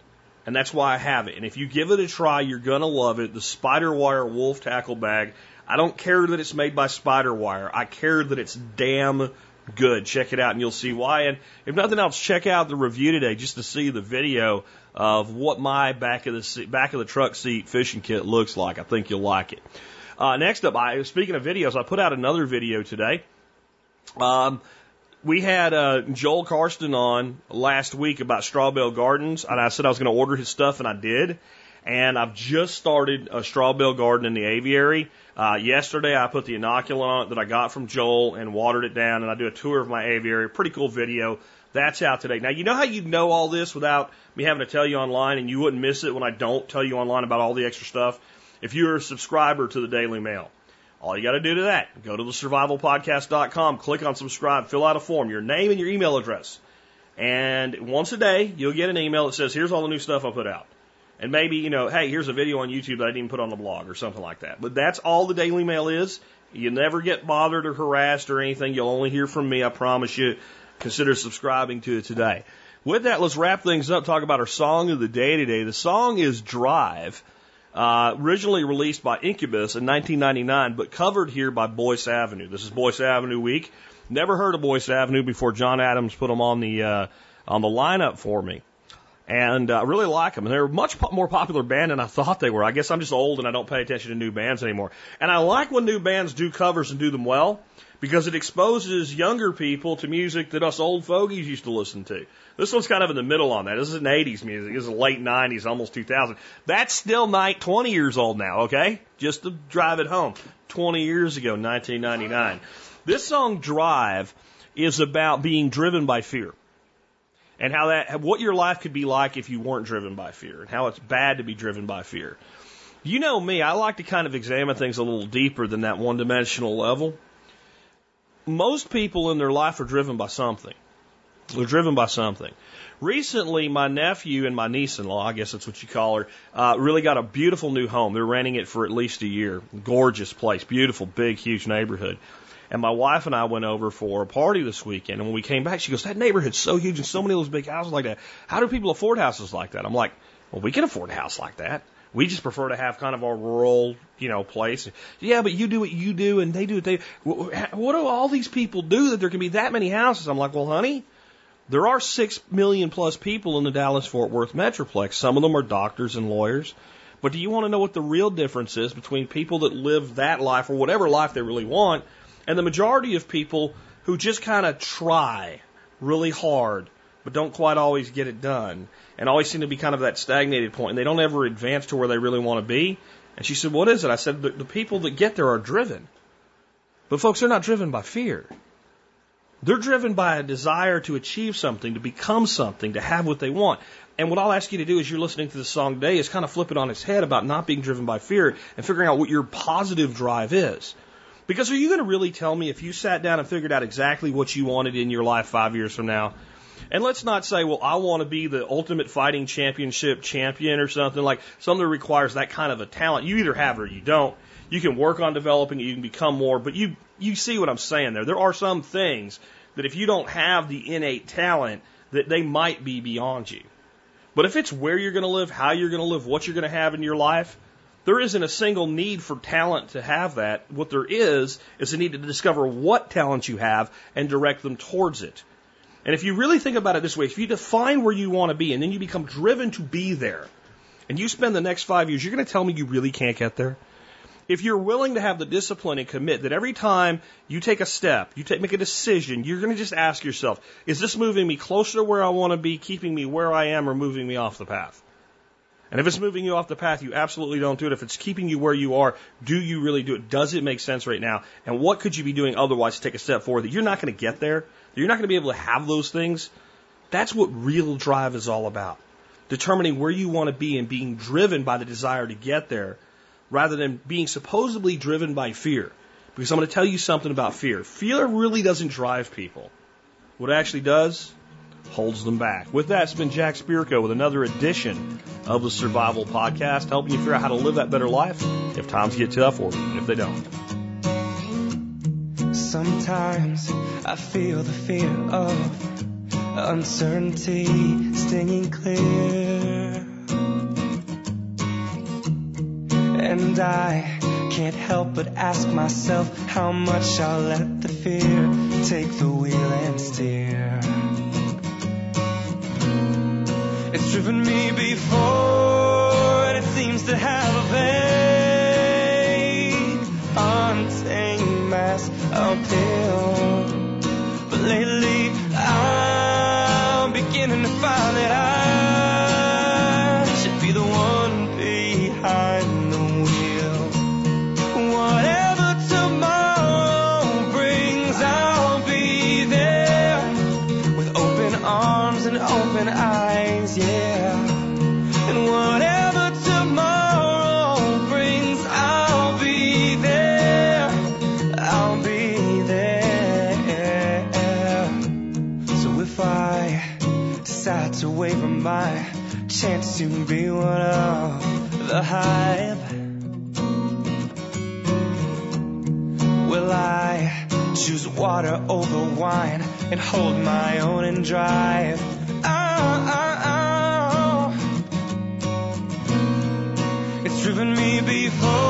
And that's why I have it. And if you give it a try, you're going to love it. The Spiderwire Wolf Tackle Bag. I don't care that it's made by Spiderwire. I care that it's damn good. Check it out and you'll see why. And if nothing else, check out the review today just to see the video of what my back of the back of the truck seat fishing kit looks like. I think you'll like it. Uh, next up, I, speaking of videos, I put out another video today. Um, we had uh, Joel Karsten on last week about Straw Bale Gardens, and I said I was going to order his stuff, and I did. And I've just started a Straw Bale Garden in the aviary. Uh, yesterday, I put the inoculant that I got from Joel and watered it down, and I do a tour of my aviary. Pretty cool video. That's out today. Now, you know how you'd know all this without me having to tell you online, and you wouldn't miss it when I don't tell you online about all the extra stuff? If you're a subscriber to the Daily Mail. All you got to do to that, go to the survivalpodcast.com, click on subscribe, fill out a form, your name and your email address. And once a day, you'll get an email that says, here's all the new stuff I put out. And maybe, you know, hey, here's a video on YouTube that I didn't put on the blog or something like that. But that's all the Daily Mail is. You never get bothered or harassed or anything. You'll only hear from me, I promise you. Consider subscribing to it today. With that, let's wrap things up, talk about our song of the day today. The song is Drive, uh, originally released by Incubus in 1999, but covered here by Boyce Avenue. This is Boyce Avenue week. Never heard of Boyce Avenue before John Adams put them on the, uh, on the lineup for me and I uh, really like them. They're a much po- more popular band than I thought they were. I guess I'm just old and I don't pay attention to new bands anymore. And I like when new bands do covers and do them well because it exposes younger people to music that us old fogies used to listen to. This one's kind of in the middle on that. This is an 80s music. This is late 90s, almost 2000. That's still night 20 years old now, okay? Just to drive it home. 20 years ago, 1999. This song, Drive, is about being driven by fear and how that what your life could be like if you weren't driven by fear and how it's bad to be driven by fear. You know me, I like to kind of examine things a little deeper than that one dimensional level. Most people in their life are driven by something. They're driven by something. Recently, my nephew and my niece in law, I guess that's what you call her, uh, really got a beautiful new home. They're renting it for at least a year. Gorgeous place, beautiful, big, huge neighborhood. And my wife and I went over for a party this weekend. And when we came back, she goes, That neighborhood's so huge and so many of those big houses like that. How do people afford houses like that? I'm like, Well, we can afford a house like that. We just prefer to have kind of a rural, you know, place. Yeah, but you do what you do and they do what they. What do all these people do that there can be that many houses? I'm like, well, honey, there are six million plus people in the Dallas Fort Worth Metroplex. Some of them are doctors and lawyers. But do you want to know what the real difference is between people that live that life or whatever life they really want and the majority of people who just kind of try really hard, but don't quite always get it done, and always seem to be kind of that stagnated point, and they don't ever advance to where they really want to be. And she said, What is it? I said, The, the people that get there are driven. But folks, they're not driven by fear. They're driven by a desire to achieve something, to become something, to have what they want. And what I'll ask you to do as you're listening to the song today is kind of flip it on its head about not being driven by fear and figuring out what your positive drive is. Because are you going to really tell me if you sat down and figured out exactly what you wanted in your life five years from now? And let's not say, well, I want to be the ultimate fighting championship champion or something like something that requires that kind of a talent. You either have it or you don't. You can work on developing it, you can become more, but you you see what I'm saying there. There are some things that if you don't have the innate talent, that they might be beyond you. But if it's where you're going to live, how you're going to live, what you're going to have in your life, there isn't a single need for talent to have that. What there is, is a need to discover what talent you have and direct them towards it. And if you really think about it this way, if you define where you want to be and then you become driven to be there, and you spend the next five years, you're going to tell me you really can't get there? If you're willing to have the discipline and commit that every time you take a step, you take, make a decision, you're going to just ask yourself, is this moving me closer to where I want to be, keeping me where I am, or moving me off the path? And if it's moving you off the path, you absolutely don't do it. If it's keeping you where you are, do you really do it? Does it make sense right now? And what could you be doing otherwise to take a step forward that you're not going to get there? You're not going to be able to have those things? That's what real drive is all about. Determining where you want to be and being driven by the desire to get there. rather than being supposedly driven by fear. Because I'm going to tell you something about fear. Fear really doesn't drive people. What it actually does holds them back. With that, it's been Jack Spirko with another edition of the Survival Podcast, helping you figure out how to live that better life if times get tough or if they don't.
Sometimes I feel the fear of uncertainty stinging clear. And I can't help but ask myself how much I'll let the fear take the wheel and steer. It's driven me before, and it seems to have a vague, untamed mass appeal. Hive, will I choose water over wine and hold my own and drive? Oh, oh, oh. It's driven me before,